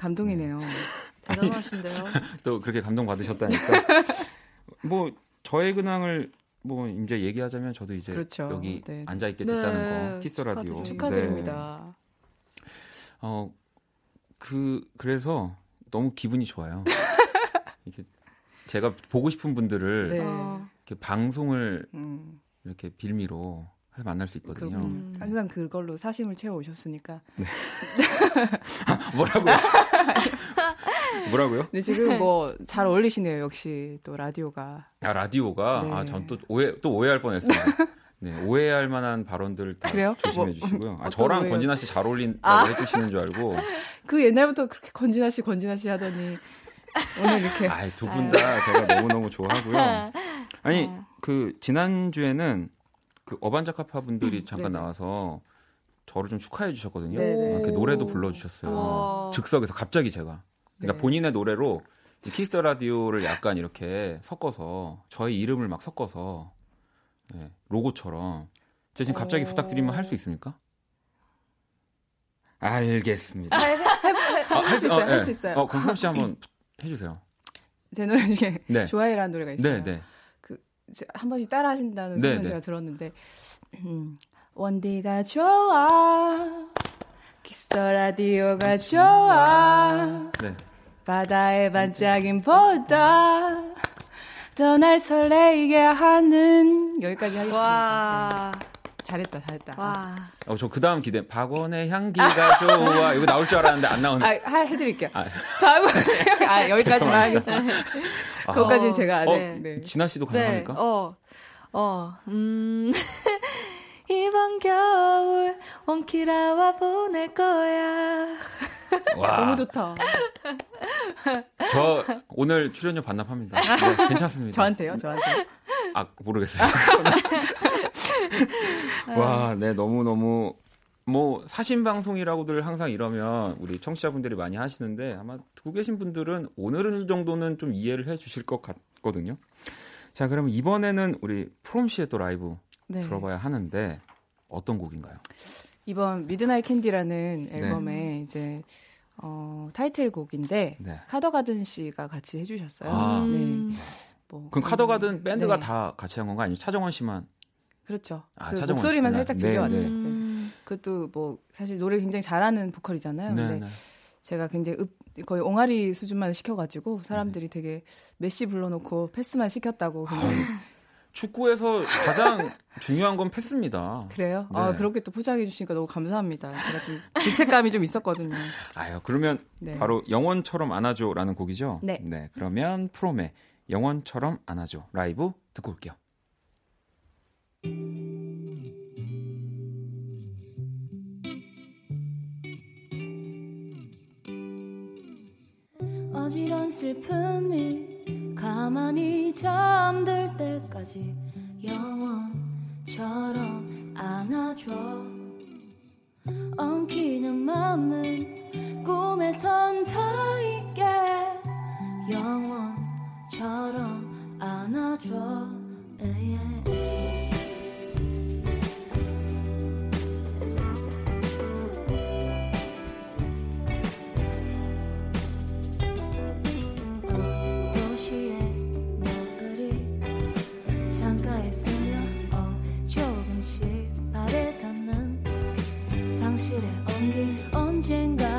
감동이네요. 네. [laughs] 대단하신데요. 또 그렇게 감동 받으셨다니까. [laughs] 뭐 저의 근황을 뭐 이제 얘기하자면 저도 이제 그렇죠. 여기 네. 앉아 있게 됐다는 네. 거 키스 라디오 축하드립니다. 어그 그래서 너무 기분이 좋아요. [laughs] 이게 제가 보고 싶은 분들을 네. 이렇게 방송을 음. 이렇게 빌미로 만날 수 있거든요. 음. 항상 그걸로 사심을 채워 오셨으니까. 네. [laughs] 뭐라고요? [laughs] 뭐라고요? 네, 지금 뭐 잘 어울리시네요. 역시 또 라디오가. 아 라디오가 네. 아 전 또 오해 또 오해할 뻔했어요. 네, 오해할 만한 발언들 다 그래요? 조심해 뭐, 주시고요. 아, 저랑 오해요? 권진아 씨 잘 어울린다고 아. 해주시는 줄 알고. [laughs] 그 옛날부터 그렇게 권진아 씨, 권진아 씨 하더니 오늘 이렇게. 아, 두 분 다 제가 너무 너무 좋아하고요. 아니 아. 그 지난 주에는 그 어반자카파 분들이 잠깐 나와서 저를 좀 축하해 주셨거든요. 이렇게 노래도 불러 주셨어요. 즉석에서 갑자기 제가. 그러니까 네. 본인의 노래로 Kiss the Radio를 약간 이렇게 섞어서 저희 이름을 막 섞어서 네, 로고처럼 제가 지금 갑자기 부탁드리면 할 수 있습니까? 알겠습니다. 아, 어, 할수 있어요. 할 수 있어요. 어, 그럼 혹시 한번 해주세요. 제 노래 중에 네. 좋아해라는 노래가 있어요. 네, 네. 그한 번씩 따라 하신다는 네, 소문 네. 제가 들었는데 음, 원디가 좋아 Kiss the Radio가 좋아 네. 바다의 반짝임 보다 더 날 설레게 하는 여기까지 하겠습니다. 와. 잘했다, 잘했다. 와. 어, 저 그 다음 기대. 박원의 향기가 [laughs] 좋아. 이거 나올 줄 알았는데 안 나오네. 아, 해드릴게요. 아. 박원의 아, [laughs] 여기까지만 하겠습니다. 아. 그것까지 어, 제가 아직. 어, 네. 진아 씨도 가능합니까? 네, 어, 어, 음. [laughs] 이번 겨울 원키라와 보낼 거야. 와. 너무 좋다. 저 오늘 출연료 반납합니다. 네, 괜찮습니다. 저한테요? 저한테? 아 모르겠어요. [laughs] 와, 네 너무 너무 뭐 사심 방송이라고들 항상 이러면 우리 청취자분들이 많이 하시는데 아마 듣고 계신 분들은 오늘은 정도는 좀 이해를 해 주실 것 같거든요. 자, 그럼 이번에는 우리 프롬 씨의 또 라이브 네. 들어봐야 하는데 어떤 곡인가요? 이번 Midnight Candy라는 네. 앨범에 네. 이제 어, 타이틀곡인데 네. 카더가든 씨가 같이 해주셨어요. 아. 네. 뭐 그럼 카더가든 밴드가 네. 다 같이 한 건가 아니면 차정원 씨만? 그렇죠. 아, 그 목소리만 살짝 네, 들려왔죠. 네. 음. 그것도 뭐 사실 노래 굉장히 잘하는 보컬이잖아요. 근데 제가 굉장히 읍, 거의 옹알이 수준만 시켜가지고 사람들이 되게 메시 불러놓고 패스만 시켰다고 굉장히 축구에서 가장 [laughs] 중요한 건 패스입니다. 그래요? 네. 아, 그렇게 또 포장해 주시니까 너무 감사합니다. 제가 좀 죄책감이 좀 있었거든요. 아유, 그러면 네. 바로 영원처럼 안아줘라는 곡이죠? 네. 네. 그러면 프롬의 영원처럼 안아줘 라이브 듣고 올게요. 어지러운 슬픔이 가만히 잠들 때까지 영원처럼 안아줘. 엉키는 맘은 꿈에선 다 있게 영원처럼 안아줘 방금 언젠가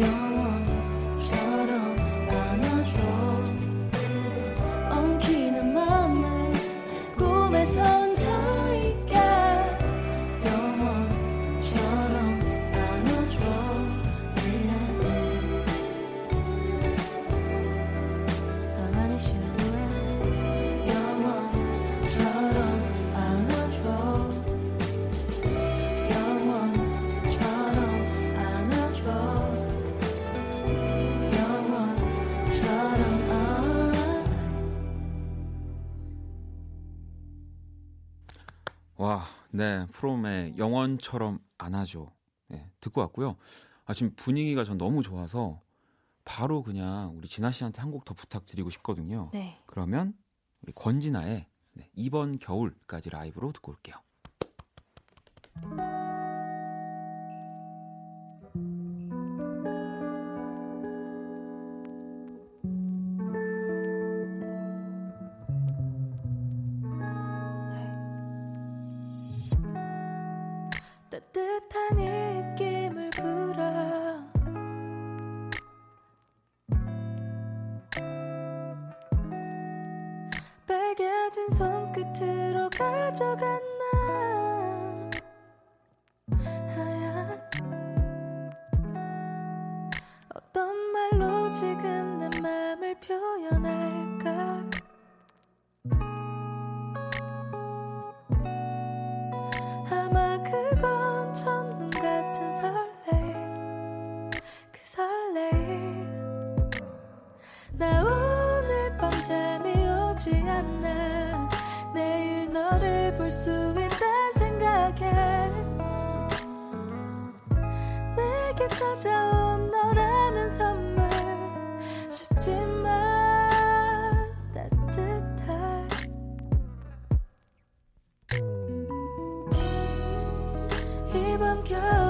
Yeah. 네, 프롬의 영원처럼 안아줘. 네, 듣고 왔고요. 아, 지금 분위기가 전 너무 좋아서 바로 그냥 우리 진아 씨한테 한 곡 더 부탁드리고 싶거든요. 네. 그러면 우리 권진아의 네, 이번 겨울까지 라이브로 듣고 올게요. 이번 겨울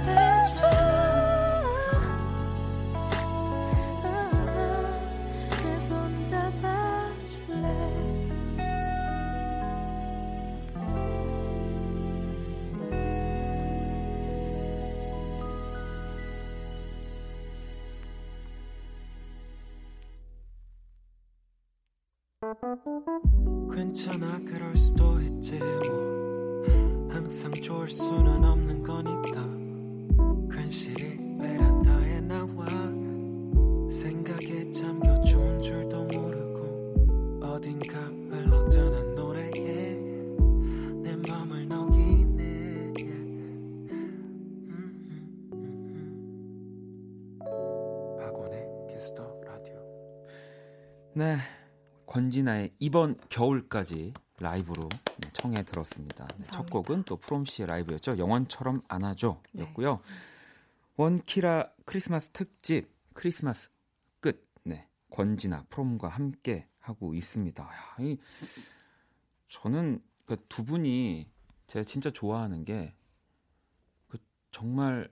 괜찮아 그럴 수도 있지 뭐. 항상 좋을 수는 없는 거니까 권진아의 이번 겨울까지 라이브로 네, 청해 들었습니다. 네, 첫 곡은 또 프롬 씨의 라이브였죠. 영원처럼 안아줘 였고요. 네. 원키라 크리스마스 특집 크리스마스 끝. 네. 권진아 프롬과 함께 하고 있습니다. 야, 이, 저는 그 두 분이 제가 진짜 좋아하는 게 그 정말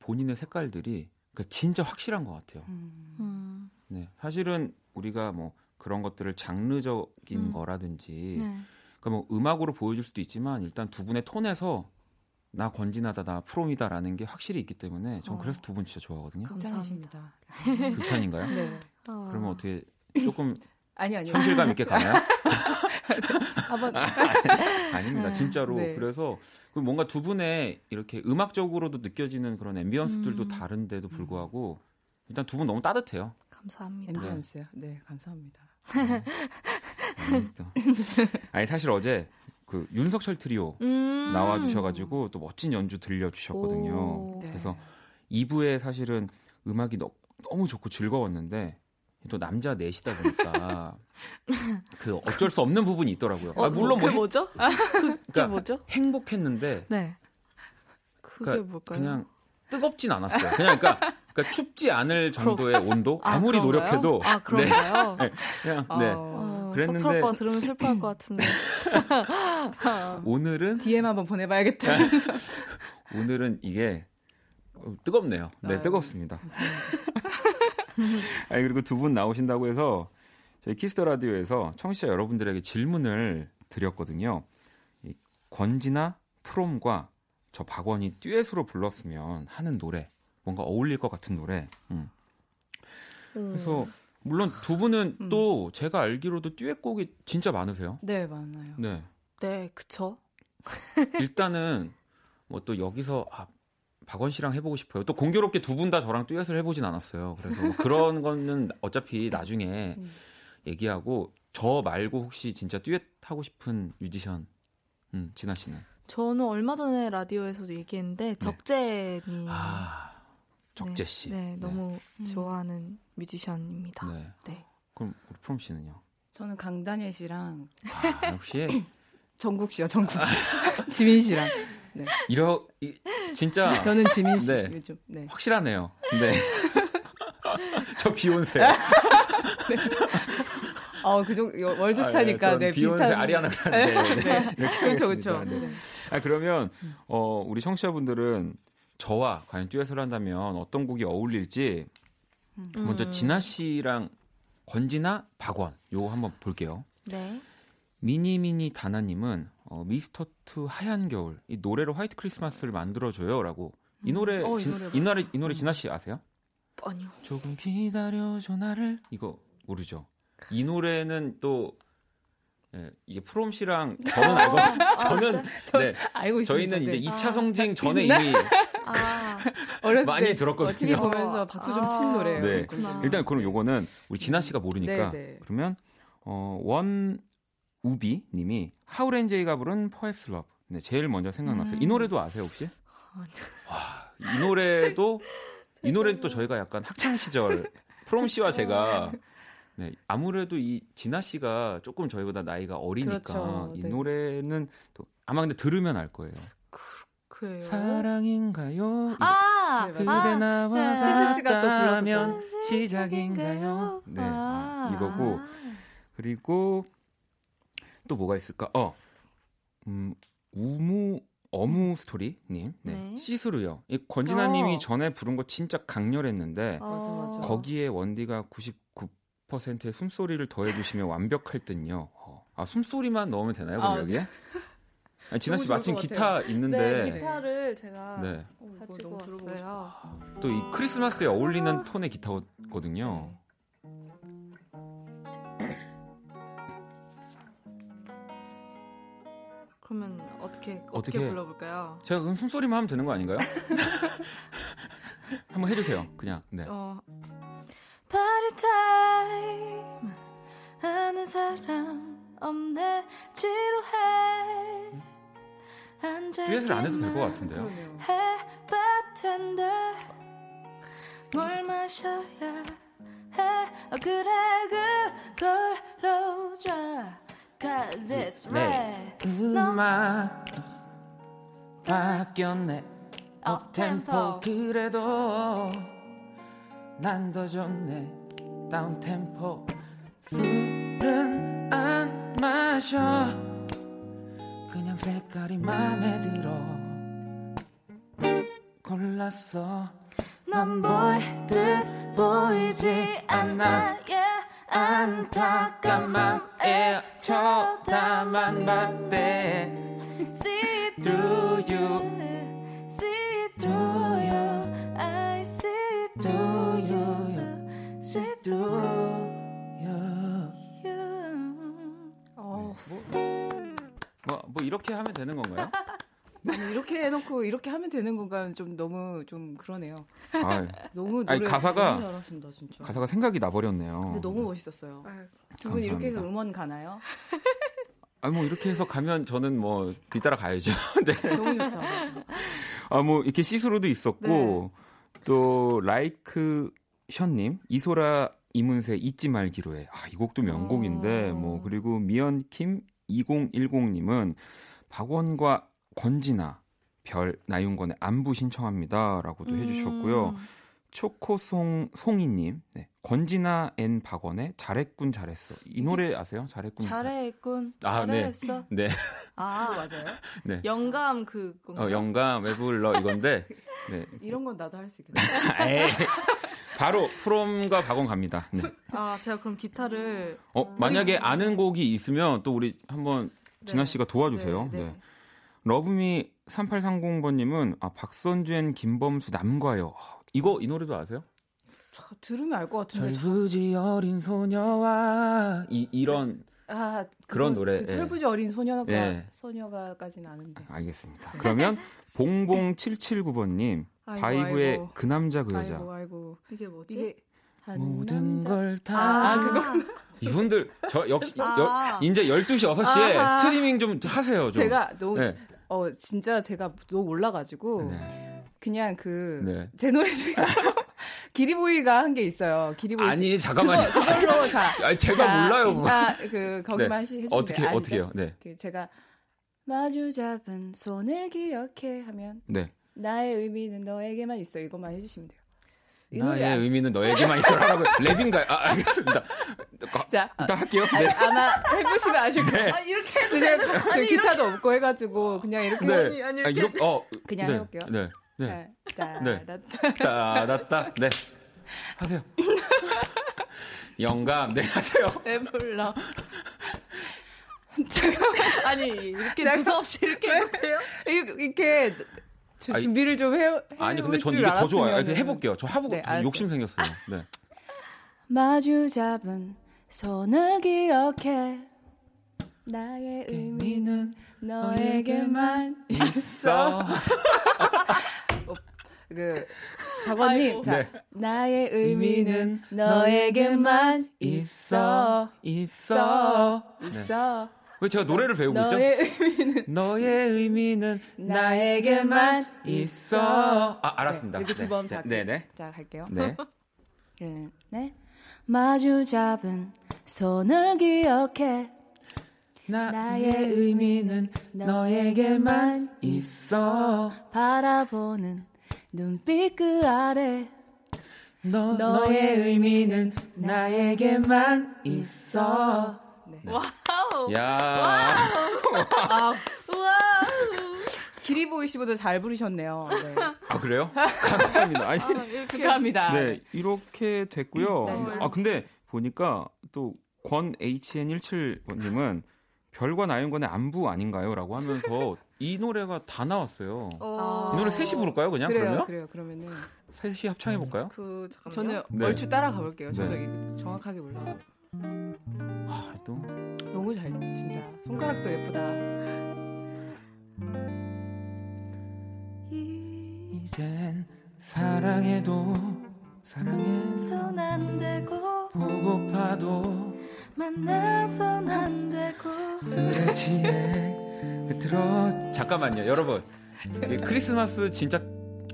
본인의 색깔들이 그 진짜 확실한 것 같아요. 음. 네. 사실은 우리가 뭐 그런 것들을 장르적인 음. 거라든지 네. 그러니까 뭐 음악으로 보여줄 수도 있지만 일단 두 분의 톤에서 나 건진하다 나 프롬이다라는 게 확실히 있기 때문에 전 어. 그래서 두 분 진짜 좋아하거든요. 감사합니다. 극찬인가요? 네. 어. 그러면 어떻게 [laughs] 조금 아니 아니 현실감 있게 가나요? [laughs] 한번 아, 닙니다 네. 진짜로 네. 그래서 그 뭔가 두 분의 이렇게 음악적으로도 느껴지는 그런 앰비언스들도 음. 다른데도 불구하고 일단 두 분 너무 따뜻해요. 감사합니다. 앰비언스요? 네, 감사합니다. 아니 사실 어제 그 윤석철 트리오 음~ 나와 주셔가지고 또 멋진 연주 들려 주셨거든요. 네. 그래서 2부에 사실은 음악이 너, 너무 좋고 즐거웠는데 또 남자 넷이다 보니까 [laughs] 그 어쩔 수 없는 부분이 있더라고요. 어, 아, 물론 뭐, 그 뭐죠? 아, 그, 그러니까 뭐죠? 행복했는데 네. 그게 그러니까 뭘까요? 그냥 뜨겁진 않았어요. 그냥 그러니까 그러니까 춥지 않을 정도의 온도 아, 아무리 그런가요? 노력해도 아 그런가요? [laughs] 네. 그냥 네. 어, 그랬는데 석철 들으면 슬퍼할 것 같은데 [laughs] 오늘은 DM 한번 보내봐야겠다. 오늘은 이게 뜨겁네요. 네, 아유, 뜨겁습니다. [laughs] 아니 그리고 두 분 나오신다고 해서 저희 Kiss the Radio에서 청취자 여러분들에게 질문을 드렸거든요. 이 권지나 프롬과 저 박원이 듀엣으로 불렀으면 하는 노래 뭔가 어울릴 것 같은 노래. 음. 그래서 물론 두 분은 음. 또 제가 알기로도 듀엣곡이 진짜 많으세요. 네, 많아요. 네. 네, 그쵸. [laughs] 일단은 뭐 또 여기서 아, 박원 씨랑 해보고 싶어요. 또 공교롭게 두 분 다 저랑 듀엣을 해보진 않았어요. 그래서 뭐 그런 [laughs] 거는 어차피 나중에 음. 얘기하고 저 말고 혹시 진짜 듀엣 하고 싶은 뮤지션, 음, 진아 씨는? 저는 얼마 전에 라디오에서도 얘기했는데 네. 적재님. 아. 적재 씨. 네, 네 너무 네. 좋아하는 뮤지션입니다. 네. 네. 그럼 우리 프롬 씨는요? 저는 강다니엘 씨랑 아, 역시 [coughs] 정국 씨요, 정국 씨. [laughs] 지민 씨랑. 네. 이러 이, 진짜 [laughs] 저는 지민 씨 네. 요즘 네. 확실하네요. 네. [laughs] 저 비욘세요. 네. 어, 그정 월드스타니까 아, 네, 네 비욘세 비슷한 아리아나 그란데. 네. 네. 그렇죠, 그렇죠. 네. 아 그러면 어 우리 청취자분들은 저와 과연 듀엣을 한다면 어떤 곡이 어울릴지 음. 먼저 진아 씨랑 권진아, 박원 요거 한번 볼게요. 네. 미니미니 다나님은 어, 미스터트 하얀 겨울 이 노래로 화이트 크리스마스를 만들어줘요라고 이 음. 노래 음. 어, 진, 이, 노래 이 노래 진아 씨 아세요? 아니요. 조금 기다려줘 나를 이거 모르죠. 이 노래는 또 예, 이게 프롬 씨랑 저는 알고 아, [laughs] 저는 네 알고 저희는 이제 2차 아. 성징 전에 네. 이미 아, 많이 때, 들었거든요. TV 보면서 박수 좀 친 노래예요. 네. 일단 그럼 요거는 우리 진아 씨가 모르니까 네, 네. 그러면 어 원 우비 님이 하울 앤 제이가 부른 Perhaps Love. 네, 제일 먼저 생각났어요. 음. 이 노래도 아세요, 혹시? 와, 이 노래도 [laughs] 이 노래는 또 저희가 약간 학창 시절 프롬 씨와 제가 네, 아무래도 이 진아 씨가 조금 저희보다 나이가 어리니까 그렇죠. 이 네. 노래는 또 아마 근데 들으면 알 거예요. 그래요? 사랑인가요? 아, 그대 아, 나와 네. 씨가 또 불렀었어요. 시작인가요? 네, 아, 이거고 그리고 또 뭐가 있을까? 어, 음, 우무 어무 스토리님, 네, 네. 시스루요. 이 권진아님이 어. 전에 부른 거 진짜 강렬했는데 어. 거기에 원디가 99% 의 숨소리를 더해주시면 완벽할 듯요. 어. 아 숨소리만 넣으면 되나요? 그럼 아, 여기에? 아니, 진아 씨 마침 기타 있는데 네, 기타를 제가 네. 가지고 왔어요. 또 이 크리스마스에 어울리는 톤의 기타거든요. 네. 그러면 어떻게 어떻게, 어떻게 불러볼까요? 제가 그럼 숨소리만 하면 되는 거 아닌가요? [laughs] [laughs] 한번 해주세요. 그냥. 네. 어. Time. 하는 사람 없네. 지루해. 듀엣을 안 해도 될 것 같은데요. 해봤텐데 뭘 마셔야 해? 어, 그래 그걸로 줘 Cause it's red. 음악 바뀌었네. 업템포. 그래도 난 더 좋네. 다운템포 술은 안 마셔. 그냥 색깔이 마음에 들어. 골랐어. 넌 볼 듯 보이지 않아. Yeah. 안타까운 맘에 쳐다만 봤대 See through you 이렇게 하면 되는 건가요? [laughs] 이렇게 해놓고 이렇게 하면 되는 건가 좀 너무 좀 그러네요. 아, 너무 노래 아니, 가사가 너무 잘하신다 진짜. 가사가 생각이 나버렸네요. 근데 너무 멋있었어요. 두 분 이렇게 해서 음원 가나요? 아니 뭐 이렇게 해서 가면 저는 뭐 뒤따라 가야죠. [laughs] 네. 너무 좋다. 아뭐 이렇게 시스루도 있었고 네. 또 라이크 션님 이소라 이문세 잊지 말기로 해. 아, 이 곡도 명곡인데 오. 뭐 그리고 미연 킴 2010님은 박원과 권진아, 별, 나윤권의 안부 신청합니다라고도 음. 해주셨고요. 초코송 송이님, 네. 권진아 and 박원의 잘했군 잘했어. 이 노래 아세요? 잘했군. 잘했군. 아, 네. 잘했어. 네. [laughs] 네. 아 [laughs] 맞아요. 네. 영감 그. 어 영감 왜 불러 이건데. [laughs] 네. 이런 건 나도 할 수 있겠네. 바로 프롬과 박원 갑니다. 네. 아 제가 그럼 기타를. 어 만약에 아는 곡이 있으면 또 우리 한번 진아 씨가 도와주세요. 네. 네. 네. 러브미 3830번님은 아 박선주엔 김범수 남과요. 이거 이 노래도 아세요? 저, 들으면 알 것 같은데. 철부지 어린 소녀와 이 이런 아, 그런 노래. 그 철부지 예. 어린 소녀가 예. 소녀가까지는 아는데. 아, 알겠습니다. 그러면 [laughs] 봉봉 779번님 바이브의 아이고. 그 남자 그 여자. 아이고 아이고 이게 뭐지? 이게 모든 걸 다 아, 그거 [laughs] 이분들 저 역시 아. 여, 이제 12시 6시에 아하. 스트리밍 좀 하세요 좀. 제가 너무 네. 어 진짜 제가 너무 몰라 가지고 네. 그냥 그제 네. 노래 중에서 [laughs] 기리보이가 한 게 있어요. 기리보이 아니 잠깐만요. 그걸로 자. [laughs] 아니 제가 자, 몰라요. 자, 그 거기만 네. 해주세요. 어떻게 아니, 어떻게요? 네. 그 제가 마주 잡은 손을 기억해 하면 네. 나의 의미는 너에게만 있어 이것만 해주시면 돼요. 나의 의미는 너에게만 있어라고 [laughs] 랩인가요? 아, 알겠습니다. 자, 일단 할게요. 네. 아 마 해보시면 아실 거예요. 네. 아, 이렇게 제가 그 기타도 없고 해가지고 그냥 이렇게 네. 아니, 아니, 이렇게. 아, 이렇게 어, 그냥 네. 해볼게요. 네. 네. 따, 네. 따다따. 네. 하세요. [laughs] 영감. 네, 하세요. 네, 몰라. [laughs] 아니, 이렇게 두서없이 이렇게 해볼게요? 이렇게 주, 준비를 좀 해. 아니 근데 전 이게 더 좋아요. 해볼게요. 저 해보고 네, 욕심 생겼어요. [laughs] 네. 마주 잡은 손을 기억해. 나의 의미는 너에게만 있어. [laughs] 어, 그 박원님, 자, 네. 나의 의미는 너에게만 있어, 있어, 있어. 네. 왜 제가 노래를 배우고 있죠? 의미는 [laughs] 너의 의미는 나에게만 있어. 아, 알았습니다. 네, 이렇게 두번 네, 네, 네. 자, 갈게요. 네. [laughs] 네. 네. 마주 잡은 손을 기억해. 나, 의 의미는 너에게만 있어. 바라보는 눈빛 그 아래. 너, 너의 의미는 나에게만 있어. 네. Wow. 야. 와우. 아, 기리보이 씨보다 잘 부르셨네요. 네. 아 그래요? 감사합니다. 아니, 아, 이렇게. 감사합니다. 네 이렇게 됐고요. 네. 아 근데 보니까 또 권 HN17번님은 별과 나윤권의 안부 아닌가요?라고 하면서 이 노래가 다 나왔어요. 어... 이 노래 셋이 부를까요, 그냥? 그래요, 그러면? 그래요. 그러면은 셋이 합창해 볼까요? 그 저는 네. 얼추 따라가 볼게요. 저도 네. 정확하게 몰라요. 아, 또 너무 잘 진다. 손가락도 예쁘다. 이젠 사랑해도 사랑해선 안 되고 보고파도 만나선 안 되고 취해 들어 잠깐만요 여러분 크리스마스 진짜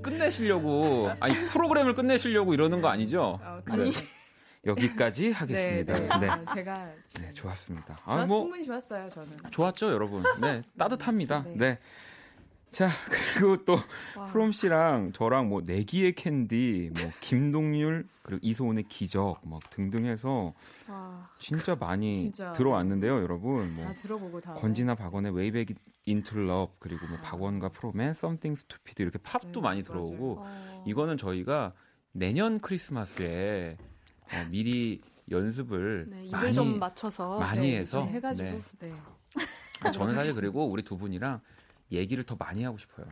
끝내시려고 아니 프로그램을 끝내시려고 이러는 거 아니죠? 어, 아니 네. 여기까지 하겠습니다. 네, 네. 네. 아, 제가 네 좋았습니다. 아, 뭐 충분히 좋았어요 저는. 좋았죠 여러분. 네 따뜻합니다. 네. 네. 자, 그리고 또 프롬 씨랑 저랑 뭐 내기의 캔디, 뭐 김동률 그리고 이소은의 기적 막 등등 해서 와. 진짜 많이 진짜. 들어왔는데요, 여러분. 뭐 들어보고 다 권진아 박원의 Way Back Into Love 그리고 뭐 아. 박원과 프롬의 Something Stupid 이렇게 팝도 네, 많이 들어오고 어. 이거는 저희가 내년 크리스마스에 어, 미리 연습을 네, 많이 좀 맞춰서 많이 네, 해서 해가지고 네. 저는 사실 그리고 우리 두 분이랑 얘기를 더 많이 하고 싶어요.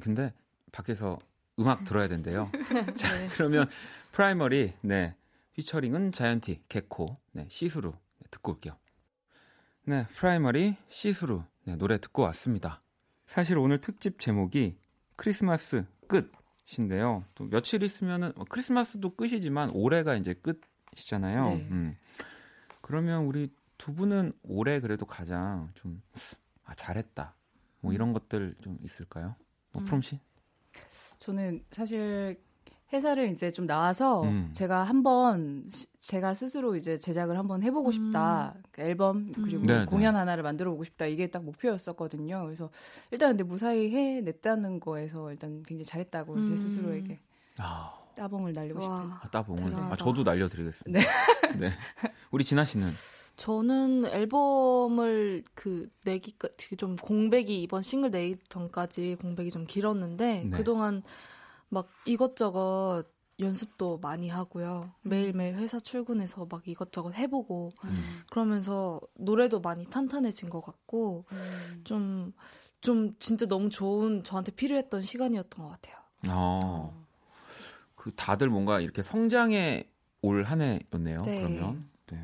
근데 밖에서 음악 들어야 된대요. [laughs] 자, 네. 그러면 프라이머리, 네. 피처링은 자이언티, 개코, 네, See Through. 네, 듣고 올게요. 네, 프라이머리, See Through. 네, 노래 듣고 왔습니다. 사실 오늘 특집 제목이 크리스마스 끝 인데요. 또 며칠 있으면은, 뭐 크리스마스도 끝이지만 올해가 이제 끝이잖아요. 네. 음. 그러면 우리 두 분은 올해 그래도 가장 좀, 아, 잘했다. 뭐 이런 것들 좀 있을까요? 뭐 음. 프롬 씨? 저는 사실 회사를 이제 좀 나와서 음. 제가 한번 제가 스스로 이제 제작을 한번 해보고 싶다. 음. 그 앨범 그리고 음. 공연 하나를 만들어 보고 싶다. 이게 딱 목표였었거든요. 그래서 일단 근데 무사히 해냈다는 거에서 일단 굉장히 잘했다고 제 음. 스스로에게 아. 따봉을 날리고 싶어요. 아, 따봉을. 아, 저도 날려드리겠습니다. 네. [laughs] 네. 우리 진아 씨는? 저는 앨범을 그 내기까 좀 공백이 이번 싱글 내기 전까지 공백이 좀 길었는데 네. 그동안 막 이것저것 연습도 많이 하고요. 음. 매일매일 회사 출근해서 막 이것저것 해보고 음. 그러면서 노래도 많이 탄탄해진 것 같고 좀좀 음. 좀 진짜 너무 좋은 저한테 필요했던 시간이었던 것 같아요. 어. 그 다들 뭔가 이렇게 성장해 올 한 해였네요. 네. 그러면. 네.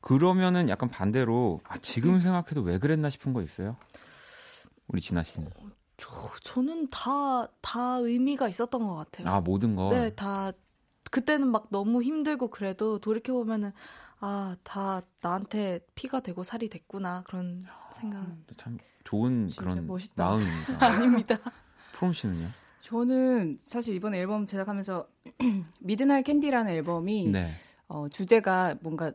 그러면은 약간 반대로 아, 지금 생각해도 왜 그랬나 싶은 거 있어요? 우리 진아 씨는? 어, 저, 저는 다, 다 의미가 있었던 것 같아요. 아, 모든 거? 네, 다, 그때는 막 너무 힘들고 그래도 돌이켜보면은, 아, 다 나한테 피가 되고 살이 됐구나. 그런 생각. 음, 참 좋은 그런 멋있다. 마음입니다. [laughs] 아닙니다. 프롬 씨는요? 저는 사실 이번 앨범 제작하면서 [clears throat] Midnight Candy라는 앨범이 네. 어, 주제가 뭔가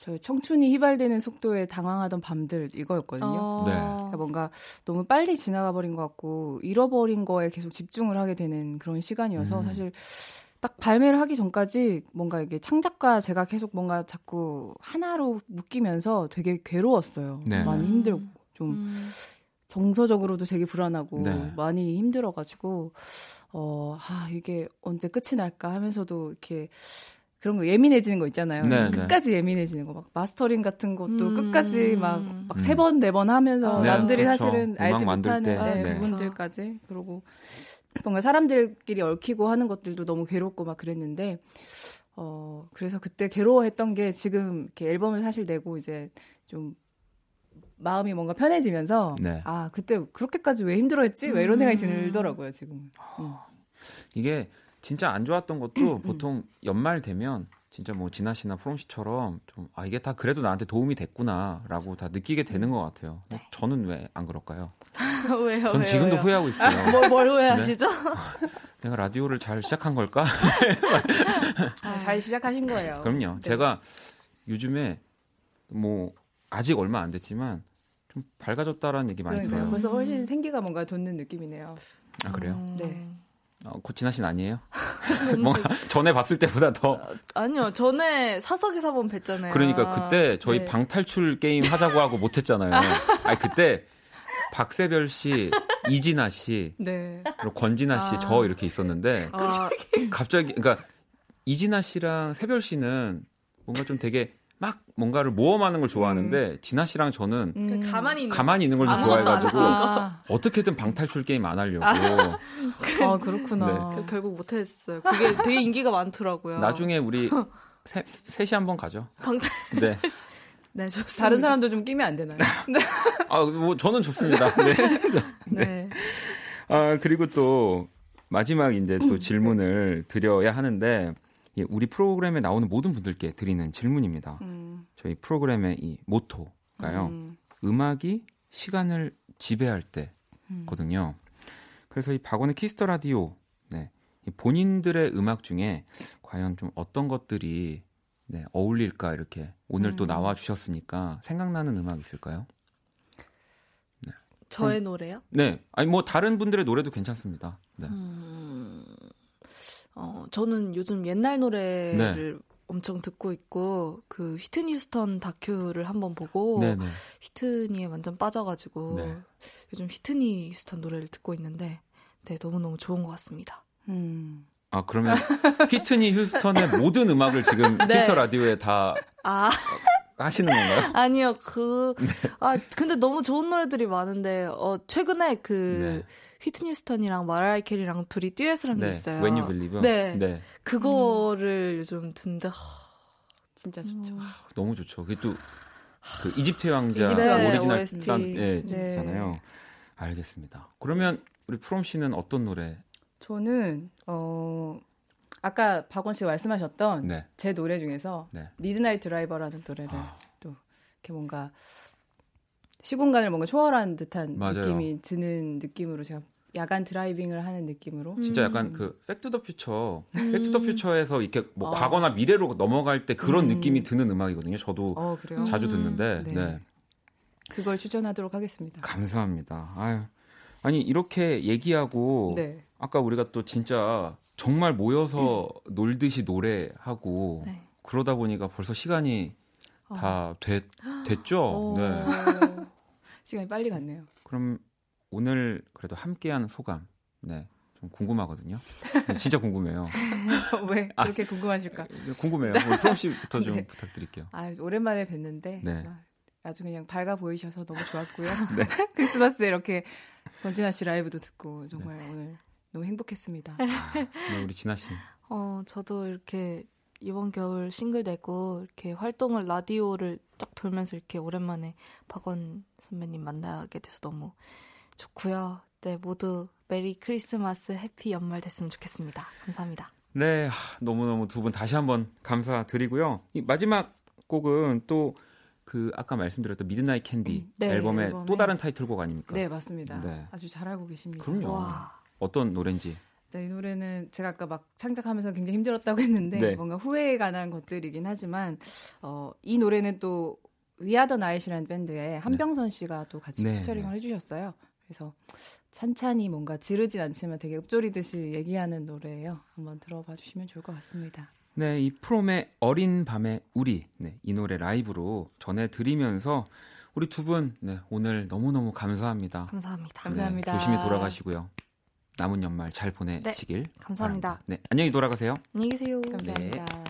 저 청춘이 휘발되는 속도에 당황하던 밤들 이거였거든요. 어... 네. 그러니까 뭔가 너무 빨리 지나가 버린 것 같고 잃어버린 거에 계속 집중을 하게 되는 그런 시간이어서 음. 사실 딱 발매를 하기 전까지 뭔가 이게 창작과 제가 계속 뭔가 자꾸 하나로 묶이면서 되게 괴로웠어요. 네. 많이 힘들고 좀 음. 정서적으로도 되게 불안하고 네. 많이 힘들어가지고 어, 아, 이게 언제 끝이 날까 하면서도 이렇게 그런 거 예민해지는 거 있잖아요. 네, 네. 끝까지 네. 예민해지는 거 막 마스터링 같은 것도 음. 끝까지 막막세번 네번 음. 하면서 네, 남들이 그렇죠. 사실은 알지 못하는 네, 네. 부분들까지 그리고 뭔가 사람들끼리 얽히고 하는 것들도 너무 괴롭고 막 그랬는데 어 그래서 그때 괴로워했던 게 지금 이렇게 앨범을 사실 내고 이제 좀 마음이 뭔가 편해지면서 네. 아 그때 그렇게까지 왜 힘들어했지? 왜 이런 생각이 음. 들더라고요 지금. 음. 이게 진짜 안 좋았던 것도 음. 보통 연말 되면 진짜 뭐 진아 씨나 프롬 씨처럼 좀 아 이게 다 그래도 나한테 도움이 됐구나라고 다 느끼게 되는 것 같아요. 네. 저는 왜 안 그럴까요? [laughs] 왜요? 전 지금도 왜요? 후회하고 있어요. 뭐, 뭘 후회하시죠? 네? 내가 라디오를 잘 시작한 걸까? [laughs] 아, 잘 시작하신 거예요. 그럼요. 네. 제가 요즘에 뭐 아직 얼마 안 됐지만 좀 밝아졌다라는 얘기 많이 그러니까요. 들어요. 벌써 훨씬 생기가 뭔가 돋는 느낌이네요. 아 그래요? 음... 네. 어, 씨는 아니에요? [laughs] 뭔가 [laughs] 전에 봤을 때보다 더 어, 아니요 전에 사석에서 한번 뵀잖아요. 그러니까 그때 저희 네. 방탈출 게임 하자고 하고 못했잖아요. [laughs] 아니 그때 박세별 씨, 이진아 씨, 네. 그리고 권진아 씨, 아. 저 이렇게 있었는데 아. 갑자기 그러니까 이진아 씨랑 세별 씨는 뭔가 좀 되게 막 뭔가를 모험하는 걸 좋아하는데 음. 진아 씨랑 저는 음. 가만히 있는, 가만히 있는 걸 좀 좋아해가지고 아. 어떻게든 방탈출 게임 안 하려고. 아, 아 그렇구나. 네. 결국 못했어요. 그게 되게 인기가 많더라고요. 나중에 우리 [laughs] 세, 셋이 한번 가죠. 방탈. 네. [laughs] 네, 좋습니다. 다른 사람도 좀 끼면 안 되나요? 네. 아, 뭐 저는 좋습니다. 네. 네. [laughs] 네. 아, 그리고 또 마지막 이제 또 질문을 드려야 하는데 우리 프로그램에 나오는 모든 분들께 드리는 질문입니다. 음. 저희 프로그램의 이 모토가요. 음. 음악이 시간을 지배할 때거든요. 그래서 이 박원의 Kiss the Radio 네. 본인들의 음악 중에 과연 좀 어떤 것들이 네, 어울릴까 이렇게 오늘 음. 또 나와 주셨으니까 생각나는 음악 있을까요? 네. 저의 음. 노래요? 네, 아니 뭐 다른 분들의 노래도 괜찮습니다. 네. 음, 어, 저는 요즘 옛날 노래를 네. 엄청 듣고 있고 그 휘트니 휴스턴 다큐를 한번 보고 네네. 휘트니에 완전 빠져가지고 네. 요즘 휘트니 휴스턴 노래를 듣고 있는데 네 너무 너무 좋은 것 같습니다. 음. 아 그러면 휘트니 휴스턴의 모든 음악을 지금 [laughs] 네. Kiss the Radio에 다 아. 하시는 건가요? [laughs] 아니요 그 네. 아 근데 너무 좋은 노래들이 많은데 어 최근에 그 네. 휘트니 휴스턴이랑 머라이어 캐리랑 둘이 듀엣을 한게 네. 있어요. When You Believe. 네. 네. 그거를 음. 요즘 듣는데 하, 진짜 좋죠. 음. 너무 좋죠. 그게 또 그 이집트 왕자 네, 오리지널 딴잖아요. 네. 알겠습니다. 그러면 우리 프롬 씨는 어떤 노래 저는 어 아까 박원 씨가 말씀하셨던 네. 제 노래 중에서 네. Midnight Driver라는 노래를 아. 또 이렇게 뭔가 시공간을 뭔가 초월한 듯한 맞아요. 느낌이 드는 느낌으로 제가 야간 드라이빙을 하는 느낌으로 진짜 약간 음. 그 Back to the Future 음. Back to the Future에서 이렇게 뭐 어. 과거나 미래로 넘어갈 때 그런 음. 느낌이 드는 음악이거든요. 저도 어, 자주 듣는데 네. 네. 그걸 추천하도록 하겠습니다. 감사합니다. 아유. 아니 이렇게 얘기하고 네. 아까 우리가 또 진짜 정말 모여서 놀듯이 노래하고 네. 그러다 보니까 벌써 시간이 어. 다 됐, 됐죠. 어. 네. [laughs] 시간이 빨리 갔네요. 그럼 오늘 그래도 함께한 소감, 네, 좀 궁금하거든요. 네, 진짜 궁금해요. [laughs] 왜 아, 그렇게 아, 궁금하실까? 궁금해요. 우리 프롬 씨부터 좀 네. 부탁드릴게요. 아, 오랜만에 뵀는데 네. 아주 그냥 밝아 보이셔서 너무 좋았고요. 네. [laughs] 크리스마스에 이렇게 권진아 씨 라이브도 듣고 정말 네. 오늘 너무 행복했습니다. 아, 네, 우리 진아 씨. 어, 저도 이렇게 이번 겨울 싱글 내고 이렇게 활동을 라디오를 쫙 돌면서 이렇게 오랜만에 박원 선배님 만나게 돼서 너무 좋고요. 네, 모두 메리 크리스마스 happy 연말 됐으면 좋겠습니다. 감사합니다. 네, 너무너무 두 분 다시 한번 감사드리고요. 이 마지막 곡은 또 그 아까 말씀드렸던 Midnight Candy 음, 네, 앨범의, 앨범의, 또 다른 타이틀곡 아닙니까? 네, 맞습니다. 네. 아주 잘 알고 계십니다. 그럼요. 와. 어떤 노래인지. 네, 이 노래는 제가 아까 막 창작하면서 굉장히 힘들었다고 했는데 네. 뭔가 후회에 관한 것들이긴 하지만 어, 이 노래는 또 We Are the Night이라는 밴드에 함병선 씨가 또 같이 네. 피처링을 네. 해주셨어요. 그래서 찬찬히 뭔가 지르진 않지만 되게 읊조리듯이 얘기하는 노래예요. 한번 들어봐 주시면 좋을 것 같습니다. 네, 이 프롬의 어린 밤의 우리 네, 이 노래 라이브로 전해드리면서 우리 두 분 네, 오늘 너무너무 감사합니다. 감사합니다. 감사합니다. 네, 조심히 돌아가시고요. 남은 연말 잘 보내시길. 네, 감사합니다. 바랍니다. 네, 안녕히 돌아가세요. 안녕히 계세요. 감사합니다. 네.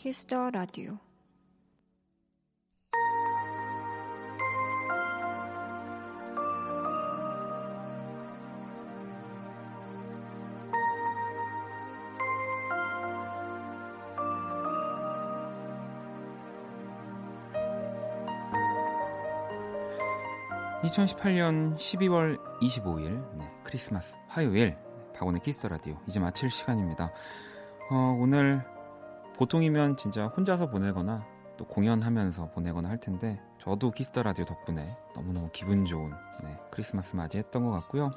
키스더 라디오 2018년 12월 25일 네, 크리스마스 화요일 박원의 Kiss the Radio 이제 마칠 시간입니다. 어, 오늘 보통이면 진짜 혼자서 보내거나 또 공연하면서 보내거나 할 텐데 저도 Kiss the Radio 덕분에 너무너무 기분 좋은 네, 크리스마스 맞이했던 것 같고요.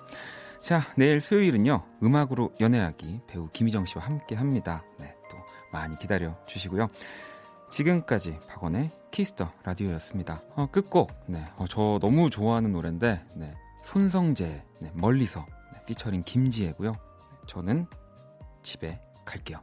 자 내일 수요일은요 음악으로 연애하기 배우 김희정 씨와 함께 합니다. 네, 또 많이 기다려 주시고요. 지금까지 박원의 Kiss the Radio였습니다. 어, 끝곡, 네, 어, 저 너무 좋아하는 노래인데, 네, 손성재, 네, 멀리서, 네, 피처링 김지혜고요. 저는 집에 갈게요.